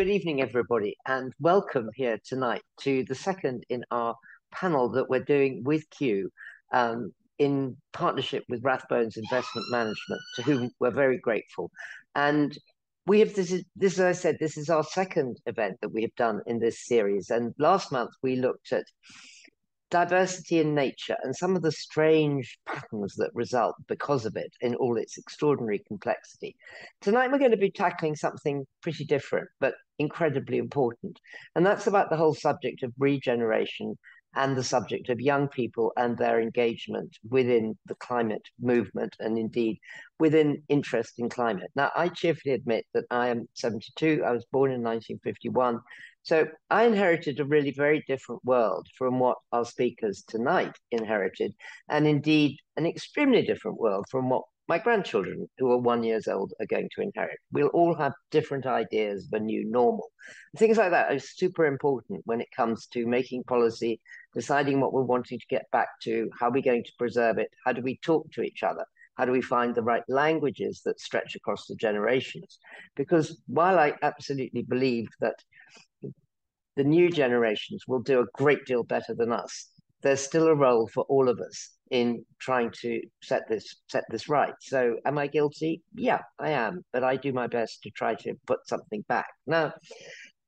good evening, everybody, and welcome here tonight to the second in our panel that we're doing with Kew um, in partnership with Rathbones Investment Management, to whom we're very grateful. And we have this is this as I said, this is our second event that we have done in this series. And last month we looked at diversity in nature and some of the strange patterns that result because of it in all its extraordinary complexity. Tonight, we're going to be tackling something pretty different, but incredibly important. And that's about the whole subject of regeneration and the subject of young people and their engagement within the climate movement and indeed within interest in climate. Now, I cheerfully admit that I am 72. I was born in 1951. So I inherited a really very different world from what our speakers tonight inherited, and indeed an extremely different world from what my grandchildren, who are one years old, are going to inherit. We'll all have different ideas of a new normal. Things like that are super important when it comes to making policy, deciding what we're wanting to get back to, how we're going to preserve it, how do we talk to each other, how do we find the right languages that stretch across the generations? Because while I absolutely believe that the new generations will do a great deal better than us. There's still a role for all of us in trying to set this set this right. So am I guilty? Yeah, I am, but I do my best to try to put something back. Now,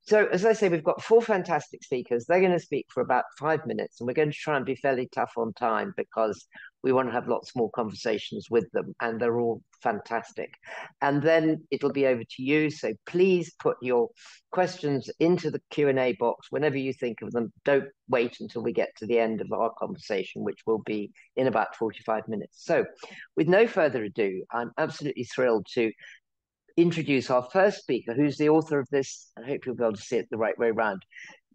so as I say, we've got four fantastic speakers. They're going to speak for about five minutes, and we're going to try and be fairly tough on time because we want to have lots more conversations with them, and they're all fantastic. And then it'll be over to you. So please put your questions into the Q and A box whenever you think of them. Don't wait until we get to the end of our conversation, which will be in about forty-five minutes. So, with no further ado, I'm absolutely thrilled to introduce our first speaker, who's the author of this. I hope you'll be able to see it the right way around.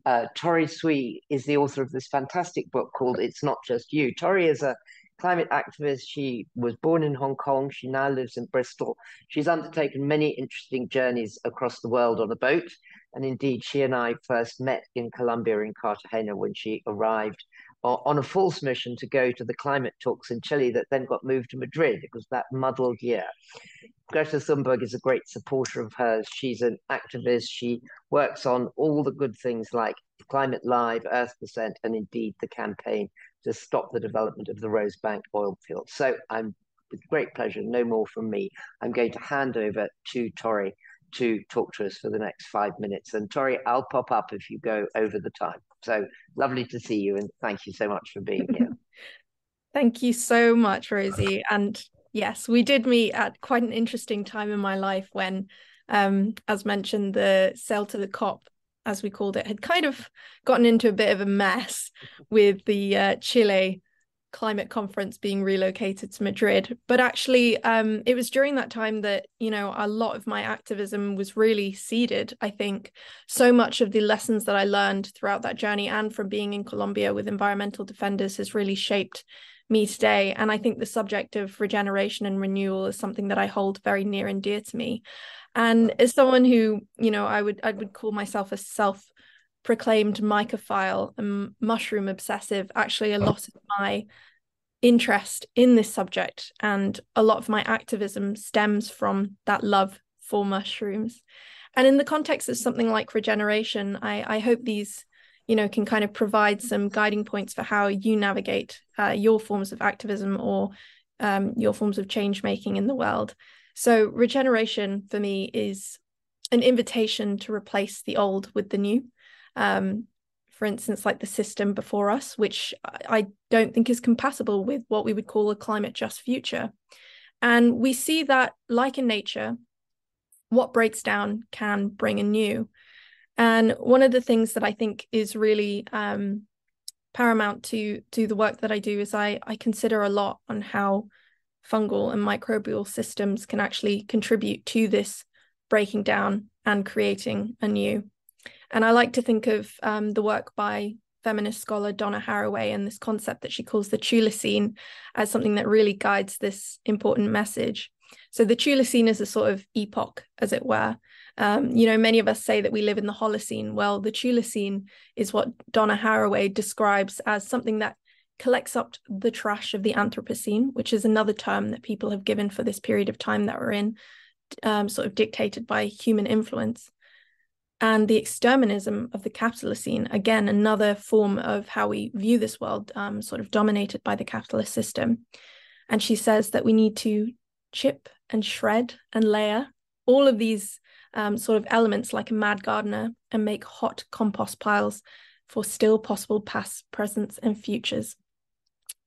Uh, Tori Tsui is the author of this fantastic book called It's Not Just You. Tori is a climate activist. She was born in Hong Kong. She now lives in Bristol. She's undertaken many interesting journeys across the world on a boat. And indeed, she and I first met in Colombia in Cartagena when she arrived on a false mission to go to the climate talks in Chile that then got moved to Madrid. It was that muddled year. Greta Thunberg is a great supporter of hers. She's an activist. She works on all the good things like Climate Live, Earth Percent, and indeed the campaign to stop the development of the Rosebank oil field. So I'm with great pleasure, no more from me. I'm going to hand over to Tori to talk to us for the next five minutes. And Tori, I'll pop up if you go over the time. So lovely to see you, and thank you so much for being here. thank you so much, Rosie. And yes, we did meet at quite an interesting time in my life when, um, as mentioned, the sail to the COP as we called it, had kind of gotten into a bit of a mess with the uh, Chile climate conference being relocated to Madrid. But actually, um, it was during that time that, you know, a lot of my activism was really seeded. I think so much of the lessons that I learned throughout that journey and from being in Colombia with environmental defenders has really shaped me today. And I think the subject of regeneration and renewal is something that I hold very near and dear to me. And as someone who, you know, I would I would call myself a self proclaimed mycophile and mushroom obsessive, actually a lot of my interest in this subject and a lot of my activism stems from that love for mushrooms. And in the context of something like regeneration, I, I hope these, you know, can kind of provide some guiding points for how you navigate uh, your forms of activism or um, your forms of change making in the world. So, regeneration for me is an invitation to replace the old with the new. Um, for instance, like the system before us, which I don't think is compatible with what we would call a climate just future. And we see that, like in nature, what breaks down can bring a new. And one of the things that I think is really um, paramount to to the work that I do is I I consider a lot on how fungal and microbial systems can actually contribute to this breaking down and creating a new. And I like to think of um, the work by feminist scholar Donna Haraway and this concept that she calls the Chthulucene as something that really guides this important message. So the Chthulucene is a sort of epoch, as it were. Um, you know, many of us say that we live in the Holocene. Well, the Chthulucene is what Donna Haraway describes as something that collects up the trash of the Anthropocene, which is another term that people have given for this period of time that we're in, um, sort of dictated by human influence. and the exterminism of the capitalocene, again, another form of how we view this world, um, sort of dominated by the capitalist system. And she says that we need to chip and shred and layer all of these um, sort of elements like a mad gardener and make hot compost piles for still possible past, presents, and futures.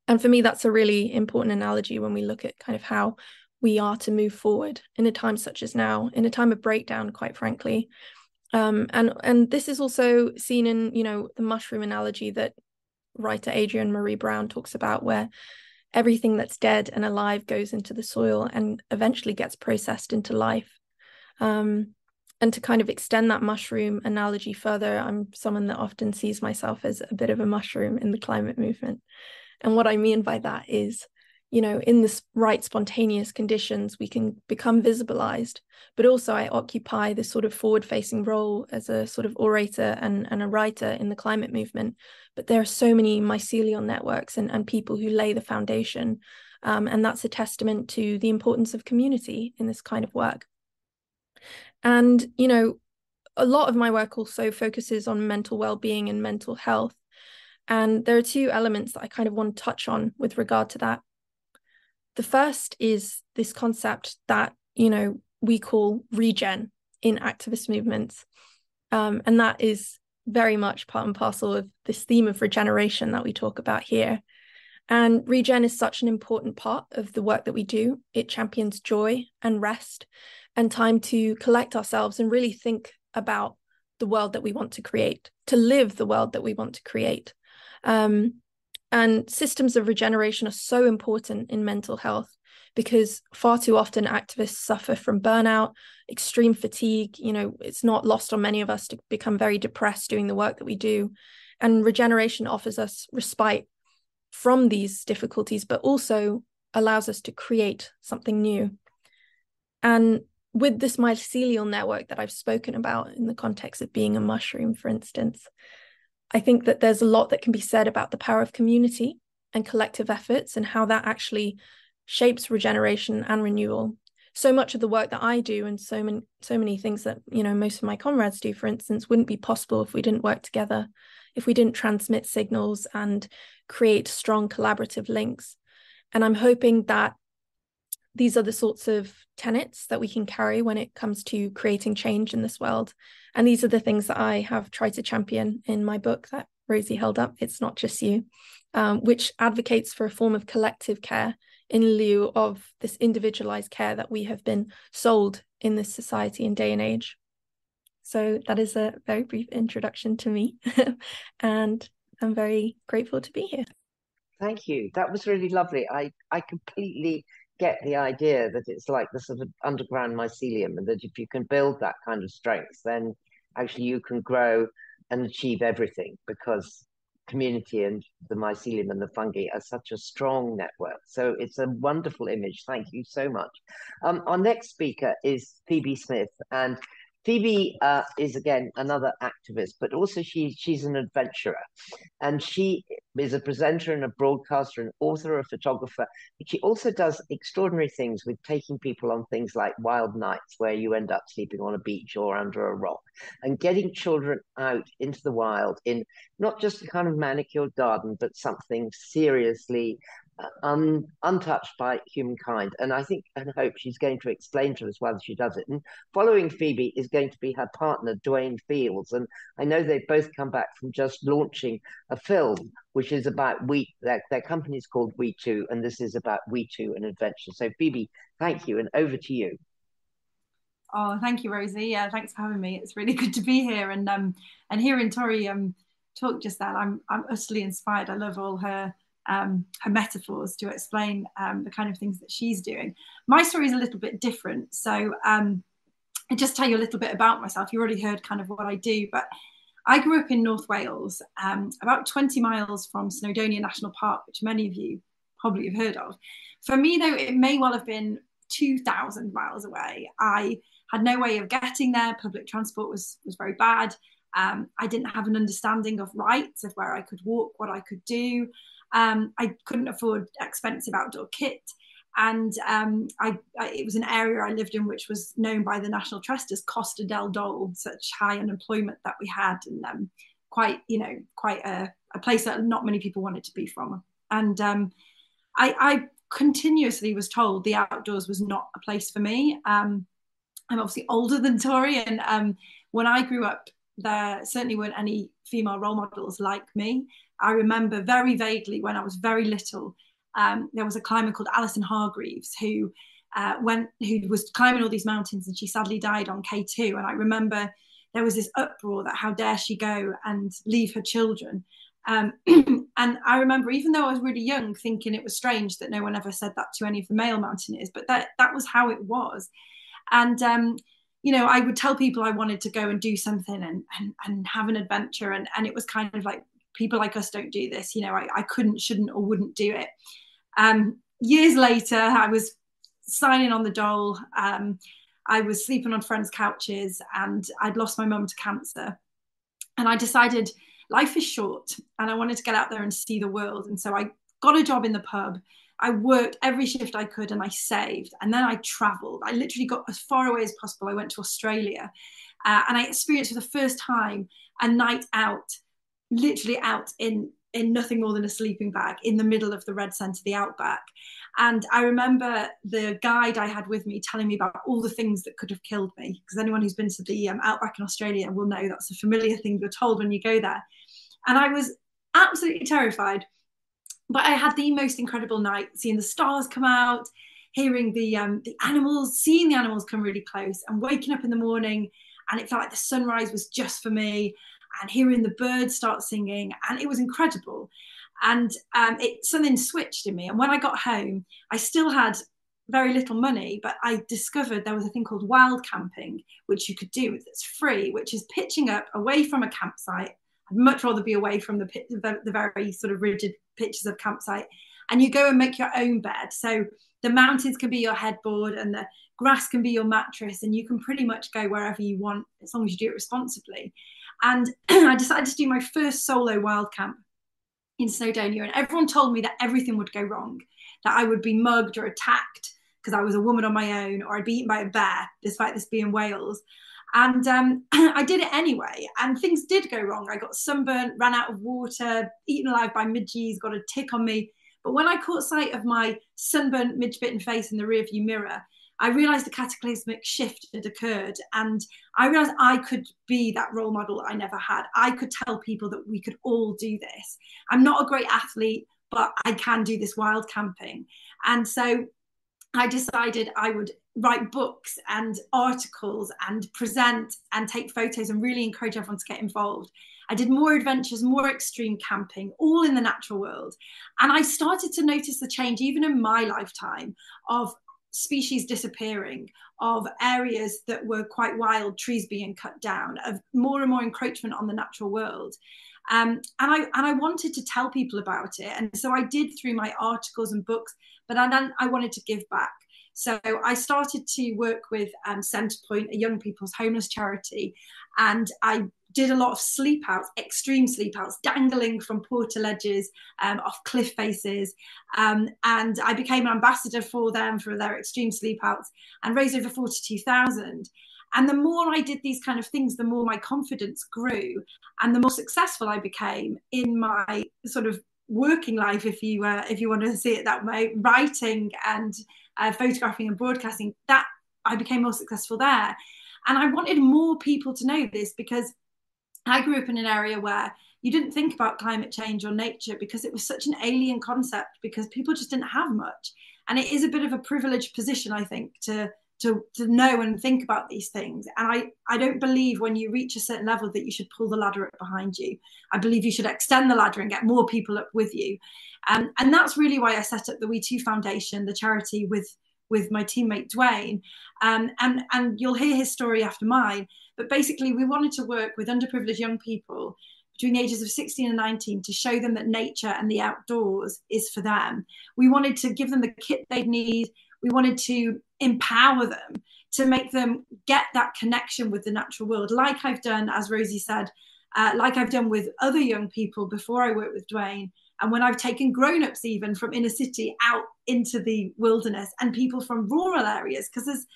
And for me, that's a really important analogy when we look at kind of how we are to move forward in a time such as now, in a time of breakdown, quite frankly. Um, and and this is also seen in you know the mushroom analogy that writer Adrienne Maree Brown talks about, where everything that's dead and alive goes into the soil and eventually gets processed into life. Um, and to kind of extend that mushroom analogy further, I'm someone that often sees myself as a bit of a mushroom in the climate movement. And what I mean by that is you know, in this right spontaneous conditions, we can become visibilized. But also, I occupy this sort of forward facing role as a sort of orator and, and a writer in the climate movement. But there are so many mycelial networks and, and people who lay the foundation. Um, and that's a testament to the importance of community in this kind of work. And, you know, a lot of my work also focuses on mental well being and mental health. And there are two elements that I kind of want to touch on with regard to that. The first is this concept that, you know, we call regen in activist movements. Um, and that is very much part and parcel of this theme of regeneration that we talk about here. And regen is such an important part of the work that we do. It champions joy and rest and time to collect ourselves and really think about the world that we want to create, to live the world that we want to create. Um, and systems of regeneration are so important in mental health because far too often activists suffer from burnout, extreme fatigue. You know, it's not lost on many of us to become very depressed doing the work that we do. And regeneration offers us respite from these difficulties, but also allows us to create something new. And with this mycelial network that I've spoken about in the context of being a mushroom, for instance, I think that there's a lot that can be said about the power of community and collective efforts and how that actually shapes regeneration and renewal. So much of the work that I do and so many so many things that you know most of my comrades do, for instance, wouldn't be possible if we didn't work together, if we didn't transmit signals and create strong collaborative links. And I'm hoping that these are the sorts of tenets that we can carry when it comes to creating change in this world. And these are the things that I have tried to champion in my book that Rosie held up, It's Not Just You, um, which advocates for a form of collective care in lieu of this individualized care that we have been sold in this society and day and age. So that is a very brief introduction to me. and I'm very grateful to be here. Thank you. That was really lovely. I, I completely get the idea that it's like the sort of underground mycelium, and that if you can build that kind of strength, then actually you can grow and achieve everything because community and the mycelium and the fungi are such a strong network. So it's a wonderful image. Thank you so much. Um, our next speaker is Phoebe Smith, and Phoebe uh, is again another activist, but also she she's an adventurer, and she is a presenter and a broadcaster, an author, a photographer. But she also does extraordinary things with taking people on things like wild nights, where you end up sleeping on a beach or under a rock, and getting children out into the wild in not just a kind of manicured garden, but something seriously un, untouched by humankind. And I think and hope she's going to explain to us why she does it. And following Phoebe is going to be her partner, Dwayne Fields. And I know they've both come back from just launching a film, which is about We, their, their company is called We Two, and this is about We Two and adventure. So, Phoebe, thank you, and over to you. Oh, thank you, Rosie. Yeah, thanks for having me. It's really good to be here and um and hearing Tori um talk just then. I'm I'm utterly inspired. I love all her um, her metaphors to explain um, the kind of things that she's doing. My story is a little bit different. So um, I just tell you a little bit about myself. You already heard kind of what I do, but I grew up in North Wales, um, about 20 miles from Snowdonia National Park, which many of you probably have heard of. For me, though, it may well have been 2,000 miles away. I had no way of getting there. Public transport was was very bad. Um, I didn't have an understanding of rights of where I could walk, what I could do. Um, I couldn't afford expensive outdoor kit. And um, I, I, it was an area I lived in which was known by the National Trust as Costa del Dole, such high unemployment that we had, and um, quite, you know, quite a, a, place that not many people wanted to be from. And um, I, I, continuously was told the outdoors was not a place for me. Um, I'm obviously older than Tori, and um, when I grew up, there certainly weren't any female role models like me. I remember very vaguely when I was very little, um, there was a climber called Alison Hargreaves who uh, went, who was climbing all these mountains, and she sadly died on K2. And I remember there was this uproar that how dare she go and leave her children. Um, and I remember, even though I was really young, thinking it was strange that no one ever said that to any of the male mountaineers, but that that was how it was. And um, you know, I would tell people I wanted to go and do something and and, and have an adventure, and and it was kind of like people like us don't do this. You know, I, I couldn't, shouldn't, or wouldn't do it. Um, years later, I was signing on the dole. Um, I was sleeping on friends' couches, and I'd lost my mum to cancer. And I decided life is short, and I wanted to get out there and see the world. And so I got a job in the pub I worked every shift I could and I saved. And then I traveled. I literally got as far away as possible. I went to Australia uh, and I experienced for the first time a night out, literally out in in nothing more than a sleeping bag in the middle of the red centre, the outback. And I remember the guide I had with me telling me about all the things that could have killed me. Because anyone who's been to the um, outback in Australia will know that's a familiar thing you're told when you go there. And I was absolutely terrified but I had the most incredible night, seeing the stars come out, hearing the um, the animals, seeing the animals come really close, and waking up in the morning, and it felt like the sunrise was just for me, and hearing the birds start singing, and it was incredible. And um, it something switched in me. And when I got home, I still had very little money, but I discovered there was a thing called wild camping, which you could do that's free, which is pitching up away from a campsite I'd much rather be away from the, the, the very sort of rigid pitches of campsite. And you go and make your own bed. So the mountains can be your headboard and the grass can be your mattress, and you can pretty much go wherever you want as long as you do it responsibly. And I decided to do my first solo wild camp in Snowdonia, and everyone told me that everything would go wrong, that I would be mugged or attacked because I was a woman on my own, or I'd be eaten by a bear, despite this being Wales. And um, I did it anyway, and things did go wrong. I got sunburnt, ran out of water, eaten alive by midges, got a tick on me. But when I caught sight of my sunburnt, midge-bitten face in the rearview mirror, I realized the cataclysmic shift had occurred. And I realized I could be that role model I never had. I could tell people that we could all do this. I'm not a great athlete, but I can do this wild camping. And so I decided I would write books and articles and present and take photos and really encourage everyone to get involved. I did more adventures, more extreme camping, all in the natural world. And I started to notice the change, even in my lifetime, of species disappearing, of areas that were quite wild, trees being cut down, of more and more encroachment on the natural world. Um, and I and I wanted to tell people about it, and so I did through my articles and books. But then I wanted to give back. So I started to work with um, Centrepoint, a young people's homeless charity, and I did a lot of sleep outs, extreme sleep outs, dangling from portaledges um, off cliff faces. Um, and I became an ambassador for them for their extreme sleep outs and raised over 42,000. And the more I did these kind of things, the more my confidence grew and the more successful I became in my sort of working life, if you uh, if you want to see it that way, writing and uh, photographing and broadcasting, that I became more successful there. And I wanted more people to know this because I grew up in an area where you didn't think about climate change or nature because it was such an alien concept because people just didn't have much. And it is a bit of a privileged position, I think, to to, to know and think about these things. And I, I don't believe when you reach a certain level that you should pull the ladder up behind you. I believe you should extend the ladder and get more people up with you. Um, and that's really why I set up the We Too Foundation, the charity with with my teammate Dwayne. Um, and, and you'll hear his story after mine. But basically, we wanted to work with underprivileged young people between the ages of 16 and 19 to show them that nature and the outdoors is for them. We wanted to give them the kit they'd need we wanted to empower them to make them get that connection with the natural world, like I've done, as Rosie said, uh, like I've done with other young people before I worked with Dwayne. And when I've taken grown-ups even from inner city out into the wilderness and people from rural areas, because there's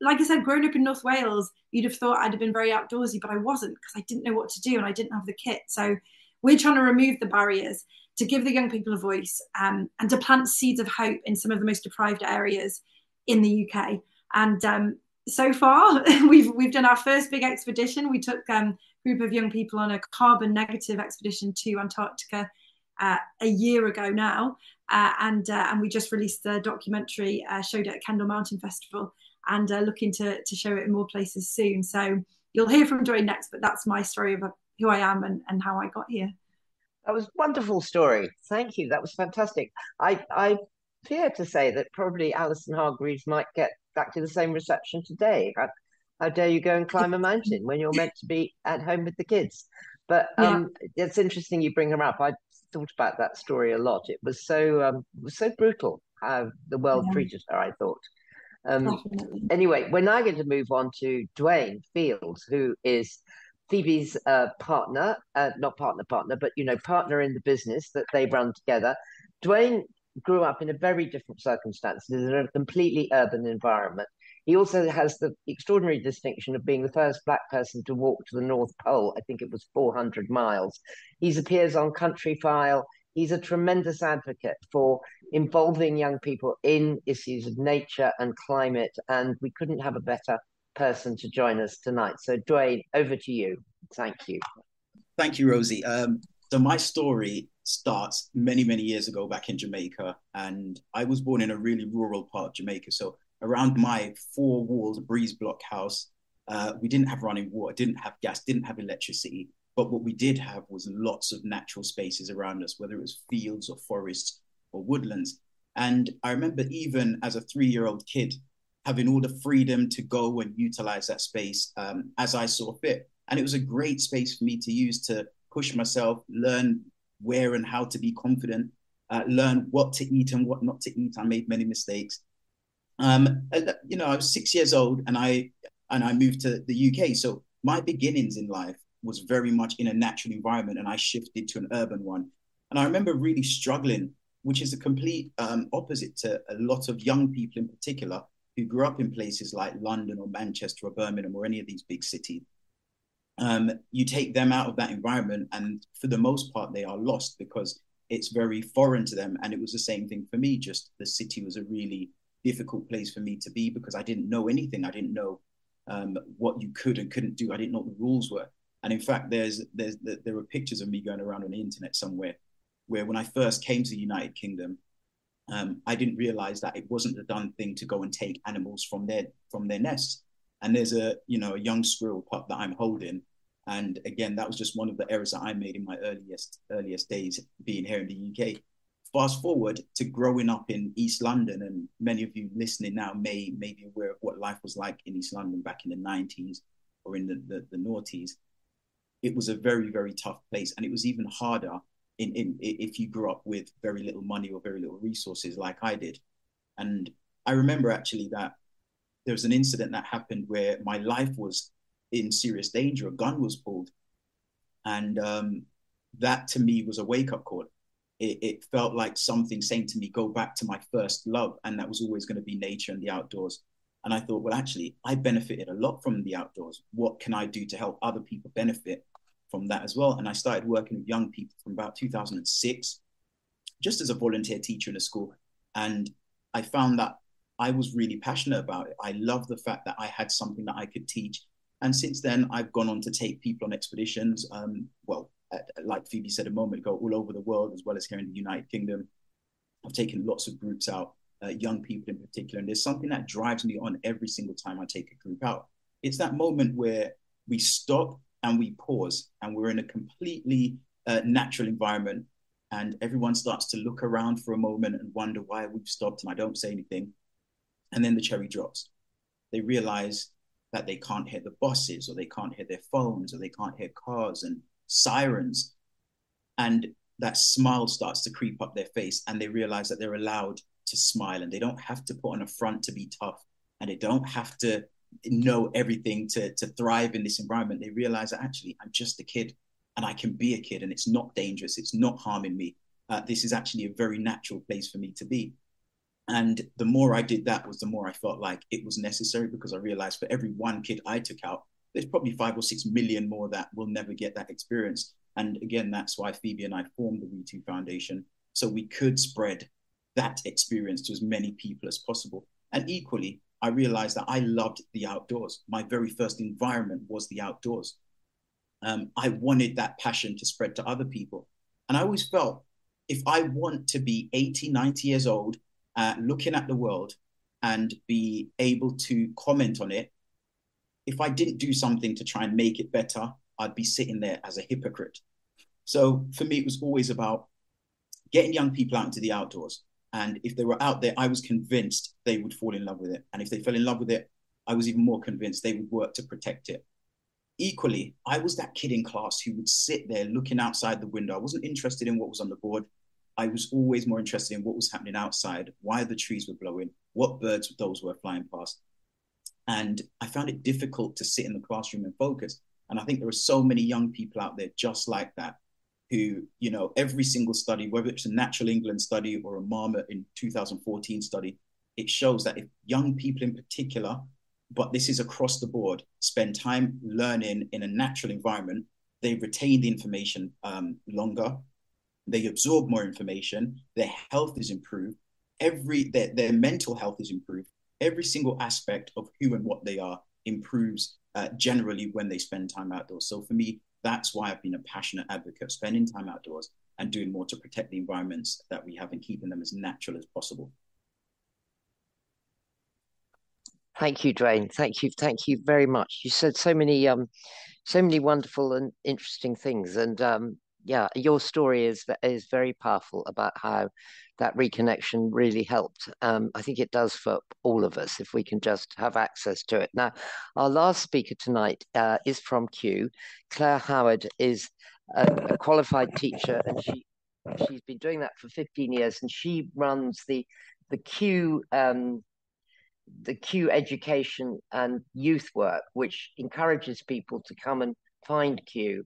like I said, growing up in North Wales, you'd have thought I'd have been very outdoorsy, but I wasn't because I didn't know what to do and I didn't have the kit. So we're trying to remove the barriers to give the young people a voice um, and to plant seeds of hope in some of the most deprived areas in the UK. And um, so far, we've we've done our first big expedition. We took um, a group of young people on a carbon negative expedition to Antarctica uh, a year ago now, uh, and uh, and we just released the documentary, uh, showed it at Kendal Mountain Festival, and uh, looking to to show it in more places soon. So you'll hear from Joy next, but that's my story of who I am and, and how I got here. That was wonderful story. Thank you. That was fantastic. I I fear to say that probably Alison Hargreaves might get exactly the same reception today. How, how dare you go and climb a mountain when you're meant to be at home with the kids? But um, yeah. it's interesting you bring her up. I thought about that story a lot. It was so um, was so brutal how the world yeah. treated her. I thought. Um, anyway, we're now going to move on to Dwayne Fields, who is Phoebe's uh, partner, uh, not partner, partner, but you know, partner in the business that they run together. Dwayne grew up in a very different circumstances in a completely urban environment. He also has the extraordinary distinction of being the first black person to walk to the North Pole. I think it was 400 miles. He appears on Countryfile. He's a tremendous advocate for involving young people in issues of nature and climate, and we couldn't have a better person to join us tonight. So, Dwayne, over to you. Thank you. Thank you, Rosie. Um, so, my story starts many, many years ago back in Jamaica, and I was born in a really rural part of Jamaica. So, around my four walls breeze block house, uh, we didn't have running water, didn't have gas, didn't have electricity. But what we did have was lots of natural spaces around us, whether it was fields or forests or woodlands. And I remember even as a three year old kid, having all the freedom to go and utilize that space um, as I saw fit. And it was a great space for me to use to push myself, learn where and how to be confident, uh, learn what to eat and what not to eat. I made many mistakes. Um, you know, I was six years old and I and I moved to the UK. So my beginnings in life was very much in a natural environment, and I shifted to an urban one. And I remember really struggling, which is a complete um, opposite to a lot of young people in particular who grew up in places like London or Manchester or Birmingham or any of these big cities, um, you take them out of that environment, and for the most part, they are lost because it's very foreign to them. And it was the same thing for me. Just the city was a really difficult place for me to be because I didn't know anything. I didn't know um, what you could and couldn't do. I didn't know what the rules were. And in fact, there's, there's there are pictures of me going around on the internet somewhere where when I first came to the United Kingdom, um, I didn't realize that it wasn't the done thing to go and take animals from their from their nests. And there's a you know a young squirrel pup that I'm holding, and again that was just one of the errors that I made in my earliest earliest days being here in the UK. Fast forward to growing up in East London, and many of you listening now may may be aware of what life was like in East London back in the 90s or in the, the, the noughties. It was a very very tough place, and it was even harder in, in if you grew up with very little money or very little resources like I did. And I remember actually that there was an incident that happened where my life was in serious danger. A gun was pulled, and um, that to me was a wake up call. It, it, felt like something saying to me, "Go back to my first love," and that was always going to be nature and the outdoors. And I thought, well, actually, I benefited a lot from the outdoors. What can I do to help other people benefit from that as well. And I started working with young people from about 2006, just as a volunteer teacher in a school. And I found that I was really passionate about it. I love the fact that I had something that I could teach. And since then, I've gone on to take people on expeditions. Um, well, like Phoebe said a moment ago, all over the world, as well as here in the United Kingdom. I've taken lots of groups out, uh, young people in particular. And there's something that drives me on every single time I take a group out. It's that moment where we stop and we pause and we're in a completely uh, natural environment and everyone starts to look around for a moment and wonder why we've stopped and I don't say anything. And then the cherry drops. They realize that they can't hear the buses or they can't hear their phones or they can't hear cars and sirens. And that smile starts to creep up their face and they realize that they're allowed to smile and they don't have to put on a front to be tough and they don't have to know everything to to thrive in this environment they realize that actually i'm just a kid and i can be a kid and it's not dangerous it's not harming me uh, this is actually a very natural place for me to be. And the more I did that was the more I felt like it was necessary because I realized for every one kid I took out, there's probably five or six million more that will never get that experience. And again, that's why Phoebe and I formed the We Too Foundation. So we could spread that experience to as many people as possible. And equally, I realized that I loved the outdoors. My very first environment was the outdoors. Um, I wanted that passion to spread to other people. And I always felt if I want to be 80, 90 years old, uh, looking at the world and be able to comment on it, if I didn't do something to try and make it better, I'd be sitting there as a hypocrite. So for me, it was always about getting young people out into the outdoors. And if they were out there, I was convinced they would fall in love with it. And if they fell in love with it, I was even more convinced they would work to protect it. Equally, I was that kid in class who would sit there looking outside the window. I wasn't interested in what was on the board. I was always more interested in what was happening outside, why the trees were blowing, what birds those were flying past. And I found it difficult to sit in the classroom and focus. And I think there are so many young people out there just like that, who, you know, every single study, whether it's a Natural England study or a Marmot in 2014 study, it shows that if young people in particular, but this is across the board, spend time learning in a natural environment, they retain the information um, longer, they absorb more information, their health is improved, every their, their mental health is improved, every single aspect of who and what they are improves uh, generally when they spend time outdoors. So for me, that's why I've been a passionate advocate of spending time outdoors and doing more to protect the environments that we have and keeping them as natural as possible. Thank you, Dwayne. Thank you, thank you very much. You said so many, um, so many wonderful and interesting things, and um, yeah, your story is is very powerful about how that reconnection really helped. Um, I think it does for all of us if we can just have access to it. Now, our last speaker tonight uh, is from Kew. Claire Howard is a, a, qualified teacher, and she she's been doing that for 15 years, and she runs the the Kew. Um, the Kew education and youth work, which encourages people to come and find Kew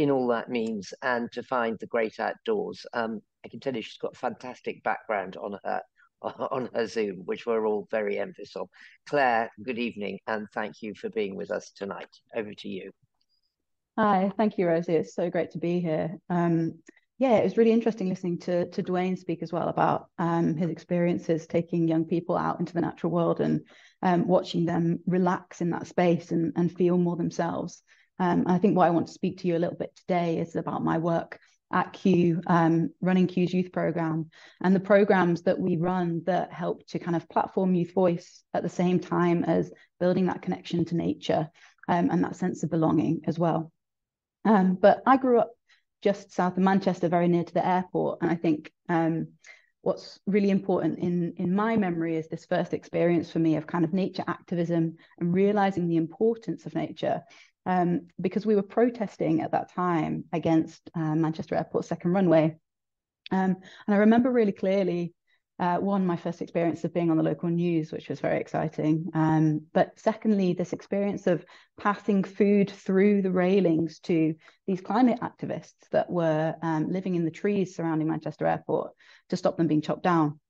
in all that means and to find the great outdoors. Um, I can tell you she's got a fantastic background on her on her Zoom, which we're all very envious of. Claire, good evening, and thank you for being with us tonight. Over to you. Hi, thank you, Rosie. It's so great to be here. Um, yeah, it was really interesting listening to to Dwayne speak as well about um, his experiences taking young people out into the natural world and um, watching them relax in that space and, and feel more themselves. Um, I think what I want to speak to you a little bit today is about my work at Kew, um, running Kew's youth program, and the programs that we run that help to kind of platform youth voice at the same time as building that connection to nature um, and that sense of belonging as well. Um, but I grew up just south of Manchester, very near to the airport, and I think um, what's really important in in my memory is this first experience for me of kind of nature activism and realizing the importance of nature um, because we were protesting at that time against uh, Manchester Airport's second runway. Um, and I remember really clearly, uh, one, my first experience of being on the local news, which was very exciting. Um, but secondly, this experience of passing food through the railings to these climate activists that were um, living in the trees surrounding Manchester Airport to stop them being chopped down.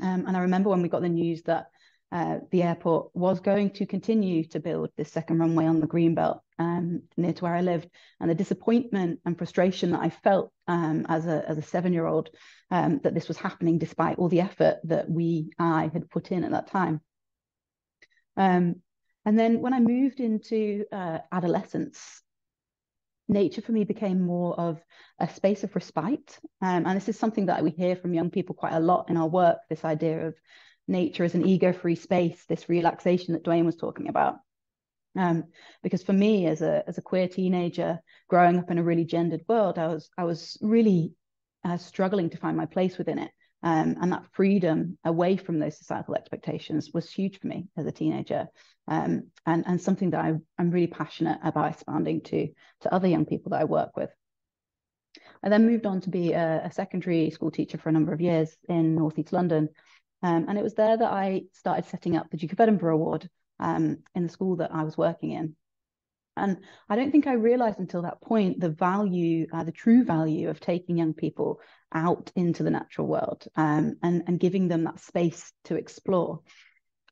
Um, and I remember when we got the news that uh, the airport was going to continue to build this second runway on the greenbelt um, near to where I lived, and the disappointment and frustration that I felt um, as a as a seven year old um, that this was happening despite all the effort that we I had put in at that time. Um, and then when I moved into uh, adolescence, nature for me became more of a space of respite. Um, and this is something that we hear from young people quite a lot in our work this idea of nature as an ego free space, this relaxation that Dwayne was talking about. Um, because for me, as a as a queer teenager growing up in a really gendered world, I was I was really uh, struggling to find my place within it, um, and that freedom away from those societal expectations was huge for me as a teenager, um, and and something that I, I'm really passionate about expanding to to other young people that I work with. I then moved on to be a, a secondary school teacher for a number of years in Northeast London, um, and it was there that I started setting up the Duke of Edinburgh Award um, in the school that I was working in. And I don't think I realized until that point the value, uh, the true value of taking young people out into the natural world um, and, and giving them that space to explore.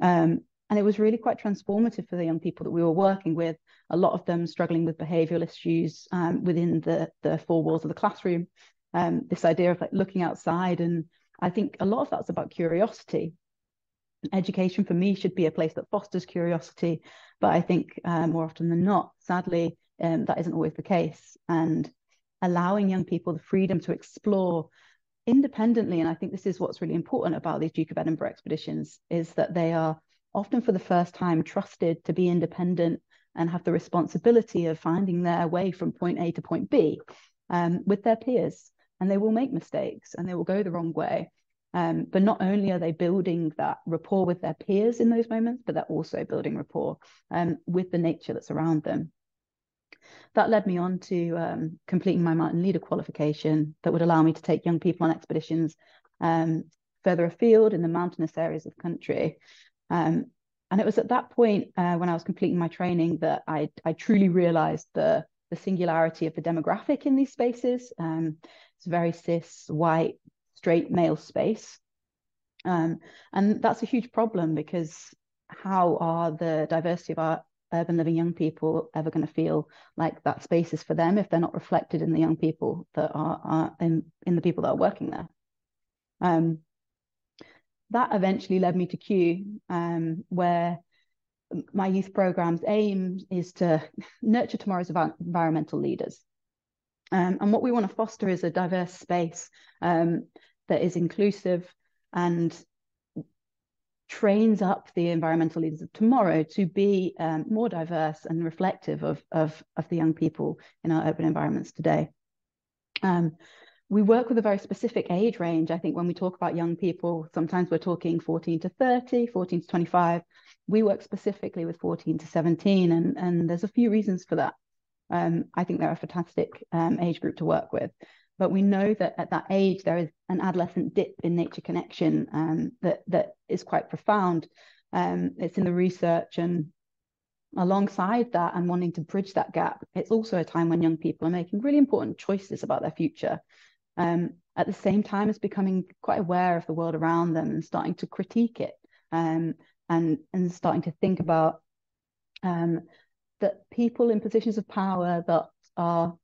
Um, and it was really quite transformative for the young people that we were working with, a lot of them struggling with behavioral issues um, within the, the four walls of the classroom. Um, this idea of like looking outside. And I think a lot of that's about curiosity. Education for me should be a place that fosters curiosity but i think uh, more often than not sadly um, that isn't always the case. And allowing young people the freedom to explore independently and i think this is what's really important about these duke of edinburgh expeditions is that they are often for the first time trusted to be independent and have the responsibility of finding their way from point a to point b um, with their peers and they will make mistakes and they will go the wrong way um, but not only are they building that rapport with their peers in those moments, but they're also building rapport um, with the nature that's around them. That led me on to um, completing my mountain leader qualification that would allow me to take young people on expeditions um, further afield in the mountainous areas of the country. Um, and it was at that point uh, when I was completing my training that I, I truly realized the, the singularity of the demographic in these spaces. Um, it's very cis, white, straight male space. Um, and that's a huge problem because how are the diversity of our urban living young people ever going to feel like that space is for them if they're not reflected in the young people that are, are in, in the people that are working there? Um, that eventually led me to Kew, um, where my youth program's aim is to nurture tomorrow's environmental leaders. Um, and what we want to foster is a diverse space um, that is inclusive and trains up the environmental leaders of tomorrow to be um, more diverse and reflective of, of, of, the young people in our urban environments today. Um, we work with a very specific age range. I think when we talk about young people, sometimes we're talking 14 to 30, 14 to 25. We work specifically with 14 to 17, and, and there's a few reasons for that. Um, I think they're a fantastic um, age group to work with. But we know that at that age, there is an adolescent dip in nature connection um, that, that is quite profound. Um, it's in the research and alongside that and wanting to bridge that gap, it's also a time when young people are making really important choices about their future. Um, at the same time as becoming quite aware of the world around them and starting to critique it um, and, and starting to think about um, that people in positions of power that are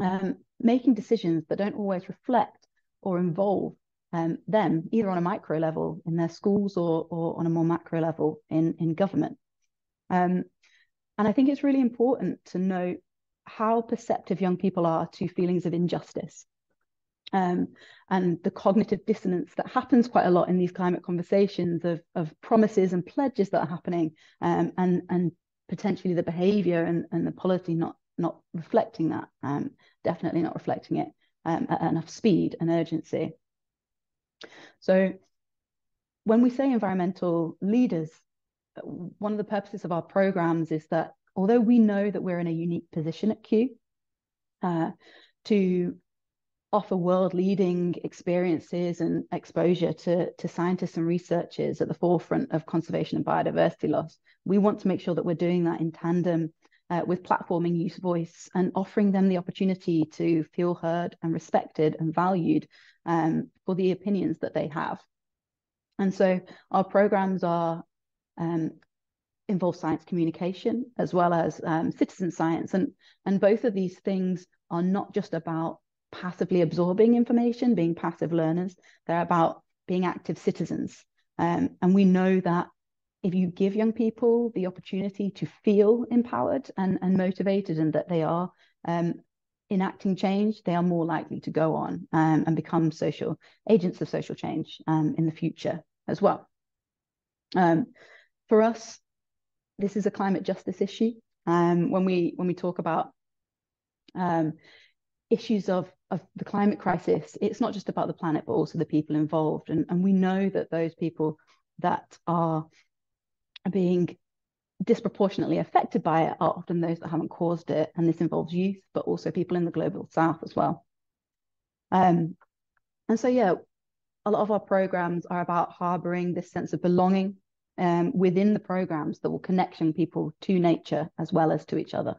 um, making decisions that don't always reflect or involve um, them, either on a micro level in their schools or, or on a more macro level in, in government. Um, and I think it's really important to note how perceptive young people are to feelings of injustice. Um, and the cognitive dissonance that happens quite a lot in these climate conversations of, of promises and pledges that are happening um, and, and potentially the behavior and, and the policy not not reflecting that, um, definitely not reflecting it um, at enough speed and urgency. So when we say environmental leaders, one of the purposes of our programs is that although we know that we're in a unique position at Kew uh, to offer world leading experiences and exposure to, to scientists and researchers at the forefront of conservation and biodiversity loss, we want to make sure that we're doing that in tandem uh, with platforming youth voice and offering them the opportunity to feel heard and respected and valued um, for the opinions that they have. And so our programs are um, involve science communication as well as um, citizen science, and and both of these things are not just about passively absorbing information, being passive learners. They're about being active citizens. Um, and we know that if you give young people the opportunity to feel empowered and, and motivated and that they are um, enacting change, they are more likely to go on um, and become social agents of social change um, in the future as well. Um, for us, this is a climate justice issue. Um, when we when we talk about issues of of the climate crisis, it's not just about the planet, but also the people involved. And, and we know that those people that are being disproportionately affected by it are often those that haven't caused it. And this involves youth, but also people in the global south as well. Um, and so, yeah, a lot of our programs are about harboring this sense of belonging um, within the programs that will connect young people to nature as well as to each other.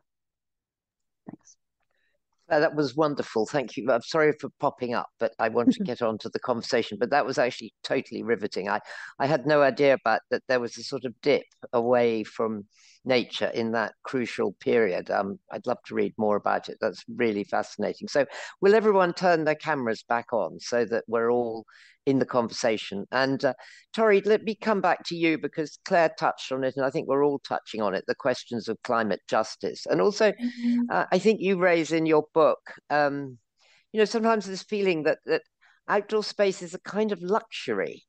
Thanks. Uh, that was wonderful. Thank you. I'm sorry for popping up, but I want to get on to the conversation. But that was actually totally riveting. I, I had no idea about that there was a sort of dip away from nature in that crucial period. Um, I'd love to read more about it. That's really fascinating. So, will everyone turn their cameras back on so that we're all in the conversation. And uh, Tori, let me come back to you because Claire touched on it, and I think we're all touching on it the questions of climate justice. And also, mm-hmm. uh, I think you raise in your book, um, you know, sometimes this feeling that, that outdoor space is a kind of luxury.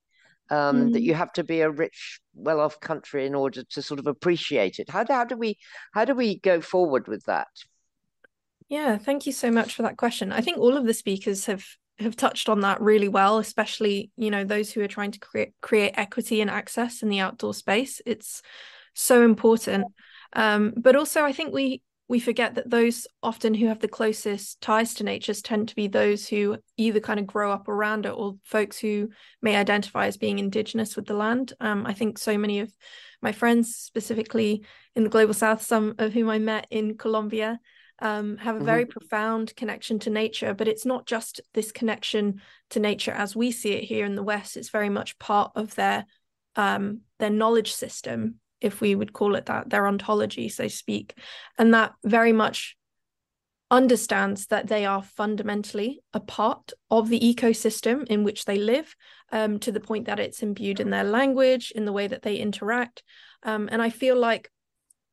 Um, mm. That you have to be a rich, well-off country in order to sort of appreciate it. How do, how do we how do we go forward with that? Yeah, thank you so much for that question. I think all of the speakers have have touched on that really well, especially you know those who are trying to create create equity and access in the outdoor space. It's so important, um, but also I think we we forget that those often who have the closest ties to nature tend to be those who either kind of grow up around it or folks who may identify as being indigenous with the land. Um, I think so many of my friends, specifically in the global south, some of whom I met in Colombia, um, have a very mm-hmm. profound connection to nature, but it's not just this connection to nature as we see it here in the West. It's very much part of their um, their knowledge system, if we would call it that, their ontology, so to speak, and that very much understands that they are fundamentally a part of the ecosystem in which they live, um, to the point that it's imbued in their language, in the way that they interact, um, and I feel like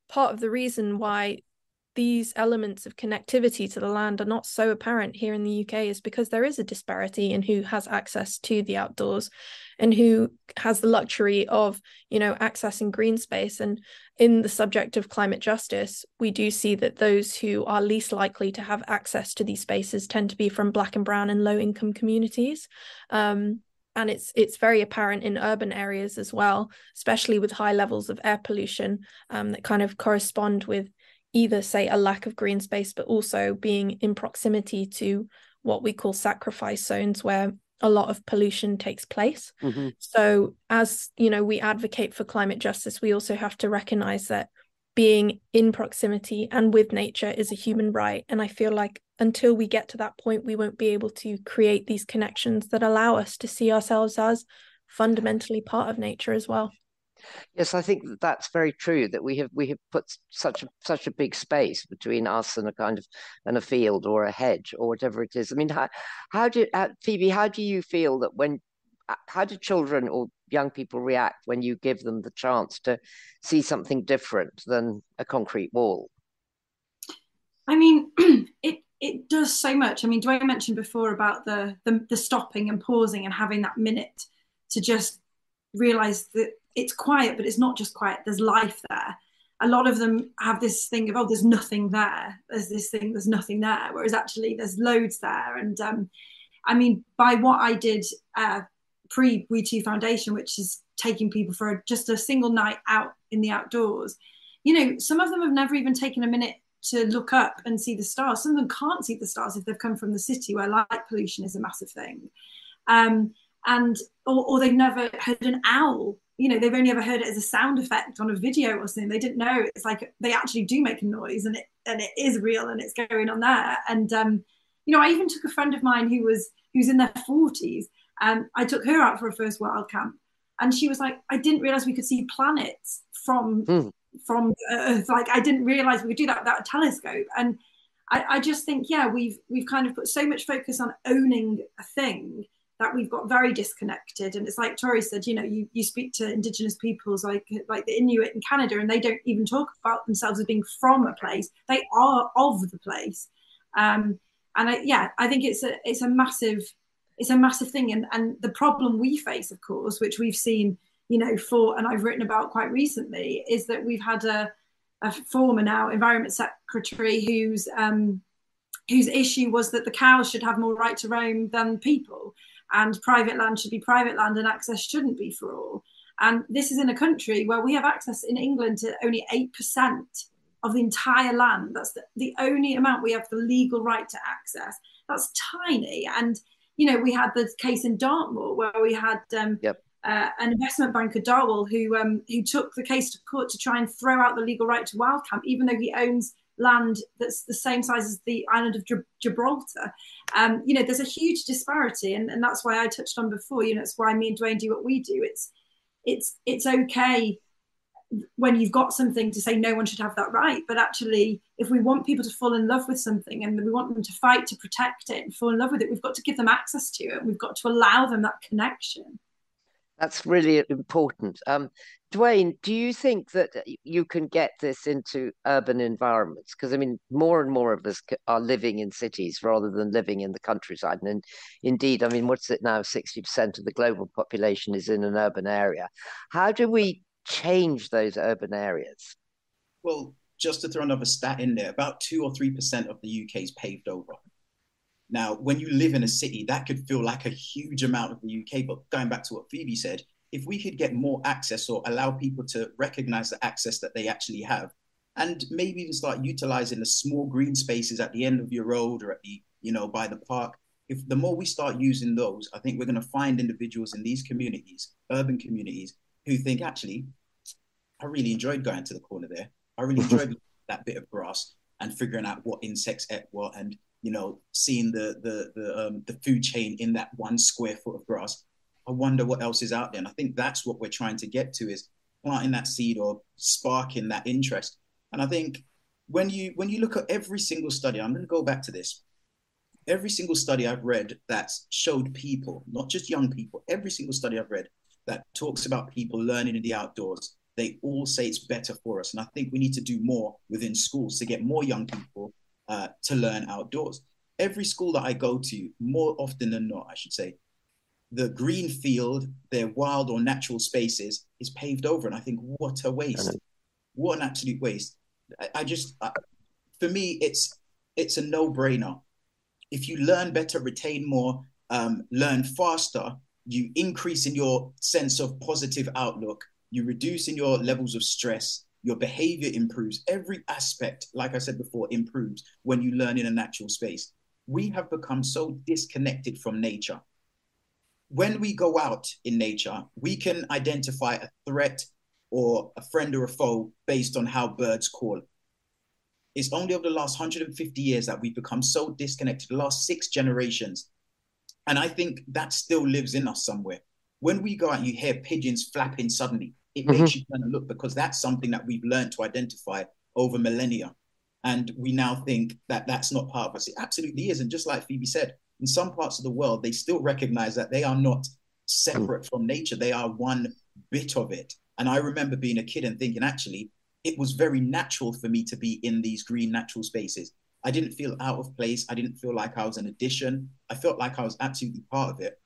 part of the reason why these elements of connectivity to the land are not so apparent here in the UK is because there is a disparity in who has access to the outdoors and who has the luxury of, you know, accessing green space. And in the subject of climate justice, we do see that those who are least likely to have access to these spaces tend to be from black and brown and low income communities. Um, and it's it's very apparent in urban areas as well, especially with high levels of air pollution um, that kind of correspond with either say a lack of green space but also being in proximity to what we call sacrifice zones where a lot of pollution takes place. Mm-hmm. so as you know we advocate for climate justice we also have to recognize that being in proximity and with nature is a human right. And i feel like until we get to that point we won't be able to create these connections that allow us to see ourselves as fundamentally part of nature as well Yes, I think that that's very true. That we have we have put such a such a big space between us and a kind of and a field or a hedge or whatever it is. I mean, how how do uh, Phoebe? How do you feel that when how do children or young people react when you give them the chance to see something different than a concrete wall? I mean, it it does so much. I mean, do I mention before about the, the the stopping and pausing and having that minute to just realize that it's quiet, but it's not just quiet. There's life there. A lot of them have this thing of, oh, there's nothing there. There's this thing, there's nothing there. Whereas actually, there's loads there. And um, I mean, by what I did uh, pre WeTwo Foundation, which is taking people for a, just a single night out in the outdoors, you know, some of them have never even taken a minute to look up and see the stars. Some of them can't see the stars if they've come from the city where light pollution is a massive thing. Um, and or, or, they've never heard an owl you know they've only ever heard it as a sound effect on a video or something. They didn't know. It's like they actually do make a noise and it and it is real and it's going on there. And um you know i even took a friend of mine who was who's in their 40s and i took her out for a first wild camp. And she was like i didn't realize we could see planets from mm. from earth. Like i didn't realize we could do that without a telescope. And I, I just think yeah we've we've kind of put so much focus on owning a thing that we've got very disconnected. And it's like tori said you know you, you speak to indigenous peoples like like the inuit in canada and they don't even talk about themselves as being from a place. They are of the place. Um, and I, yeah i think it's a it's a massive it's a massive thing. And and the problem we face of course which we've seen you know for and i've written about quite recently is that we've had a, a former now environment secretary whose um, whose issue was that the cows should have more right to roam than people and private land should be private land and access shouldn't be for all. And this is in a country where we have access in England to only 8% of the entire land. That's the, the only amount we have the legal right to access. That's tiny. And, you know, we had the case in Dartmoor where we had um, yep. uh, an investment banker, Darwall, who um, who took the case to court to try and throw out the legal right to wild camp, even though he owns land that's the same size as the island of Gibraltar. Um, you know, there's a huge disparity, and, and that's why I touched on before. You know, it's why me and Dwayne do what we do. It's it's it's okay when you've got something to say no one should have that right but actually if we want people to fall in love with something and we want them to fight to protect it and fall in love with it we've got to give them access to it we've got to allow them that connection that's really important um, dwayne do you think that uh, you can get this into urban environments because i mean more and more of us are living in cities rather than living in the countryside and indeed i mean what's it now 60% of the global population is in an urban area how do we change those urban areas? Well, just to throw another stat in there, about two or three percent of the UK is paved over. Now, when you live in a city, that could feel like a huge amount of the UK. But going back to what Phoebe said, if we could get more access or allow people to recognize the access that they actually have, and maybe even start utilizing the small green spaces at the end of your road or at the, you know, by the park. If the more we start using those, I think we're going to find individuals in these communities, urban communities, who think actually, I really enjoyed going to the corner there. I really enjoyed that bit of grass and figuring out what insects ate what, and you know, seeing the the the um, the food chain in that one square foot of grass. I wonder what else is out there, and I think that's what we're trying to get to is planting that seed or sparking that interest. And I think when you when you look at every single study, I'm going to go back to this. Every single study I've read that showed people, not just young people, every single study I've read that talks about people learning in the outdoors, they all say it's better for us. And I think we need to do more within schools to get more young people uh, to learn outdoors. Every school that I go to, more often than not, I should say, the green field, their wild or natural spaces, is paved over. And I think, what a waste! What an absolute waste! I, I just, I, for me, it's it's a no-brainer. If you learn better, retain more, um, learn faster, you increase in your sense of positive outlook, you reduce in your levels of stress, your behavior improves. Every aspect, like I said before, improves when you learn in a natural space. We have become so disconnected from nature. When we go out in nature, we can identify a threat or a friend or a foe based on how birds call. It's only over the last 150 years that we've become so disconnected, the last six generations, and I think that still lives in us somewhere. When we go out, you hear pigeons flapping suddenly. It mm-hmm. makes you turn and look because that's something that we've learned to identify over millennia. And we now think that that's not part of us. It absolutely is. And just like Phoebe said, in some parts of the world, they still recognize that they are not separate from nature. They are one bit of it. And I remember being a kid and thinking, actually, it was very natural for me to be in these green natural spaces. I didn't feel out of place. I didn't feel like I was an addition. I felt like I was absolutely part of it.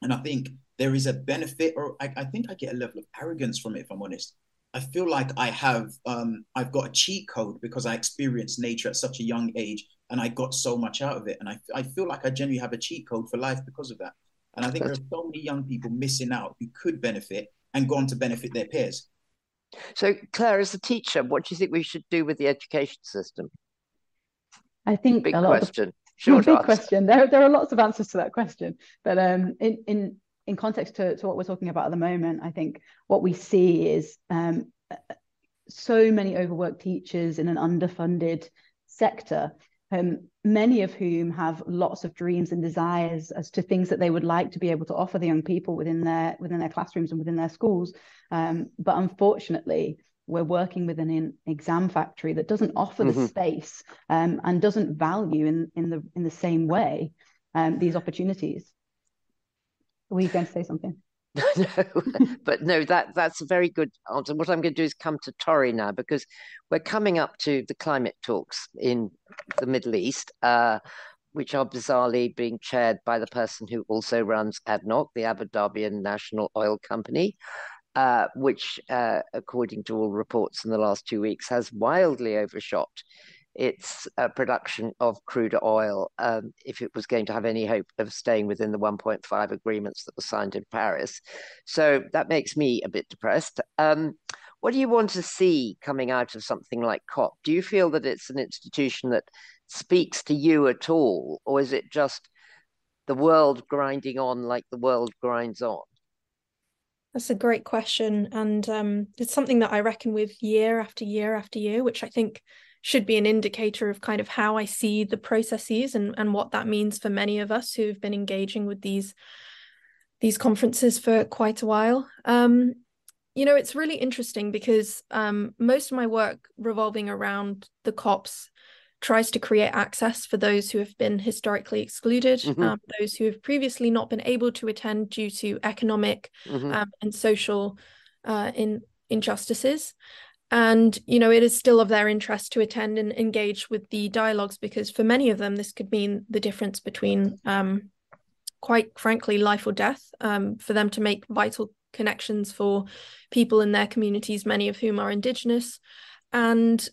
And I think there is a benefit, or I, I think I get a level of arrogance from it, if I'm honest. I feel like I have, um, I've got a cheat code because I experienced nature at such a young age and I got so much out of it. And I, I feel like I genuinely have a cheat code for life because of that. And I think there's so many young people missing out who could benefit and go on to benefit their peers. So, Claire, as a teacher, what do you think we should do with the education system? I think big a lot question. Of, Short big answer. question. There, there are lots of answers to that question, but um, in in in context to, to what we're talking about at the moment, I think what we see is um, so many overworked teachers in an underfunded sector, um, many of whom have lots of dreams and desires as to things that they would like to be able to offer the young people within their within their classrooms and within their schools. Um, but unfortunately, we're working with an exam factory that doesn't offer mm-hmm. the space um, and doesn't value in in the in the same way um, these opportunities. Were you going to say something? no, but no, that that's a very good answer. What I'm going to do is come to Tori now because we're coming up to the climate talks in the Middle East, uh, which are bizarrely being chaired by the person who also runs ADNOC, the Abu Dhabian National Oil Company uh, which, uh, according to all reports in the last two weeks, has wildly overshot its uh, production of crude oil um, if it was going to have any hope of staying within the 1.5 agreements that were signed in Paris. So that makes me a bit depressed. Um, what do you want to see coming out of something like COP? Do you feel that it's an institution that speaks to you at all, or is it just the world grinding on like the world grinds on? That's a great question. And um, it's something that I reckon with year after year after year, which I think should be an indicator of kind of how I see the processes and, and what that means for many of us who've been engaging with these these conferences for quite a while. Um, you know, it's really interesting because um, most of my work revolving around the COPs tries to create access for those who have been historically excluded, mm-hmm. um, those who have previously not been able to attend due to economic mm-hmm. um, and social uh, in, injustices. And, you know, it is still of their interest to attend and engage with the dialogues because for many of them, this could mean the difference between, um, quite frankly, life or death um, for them to make vital connections for people in their communities, many of whom are Indigenous. And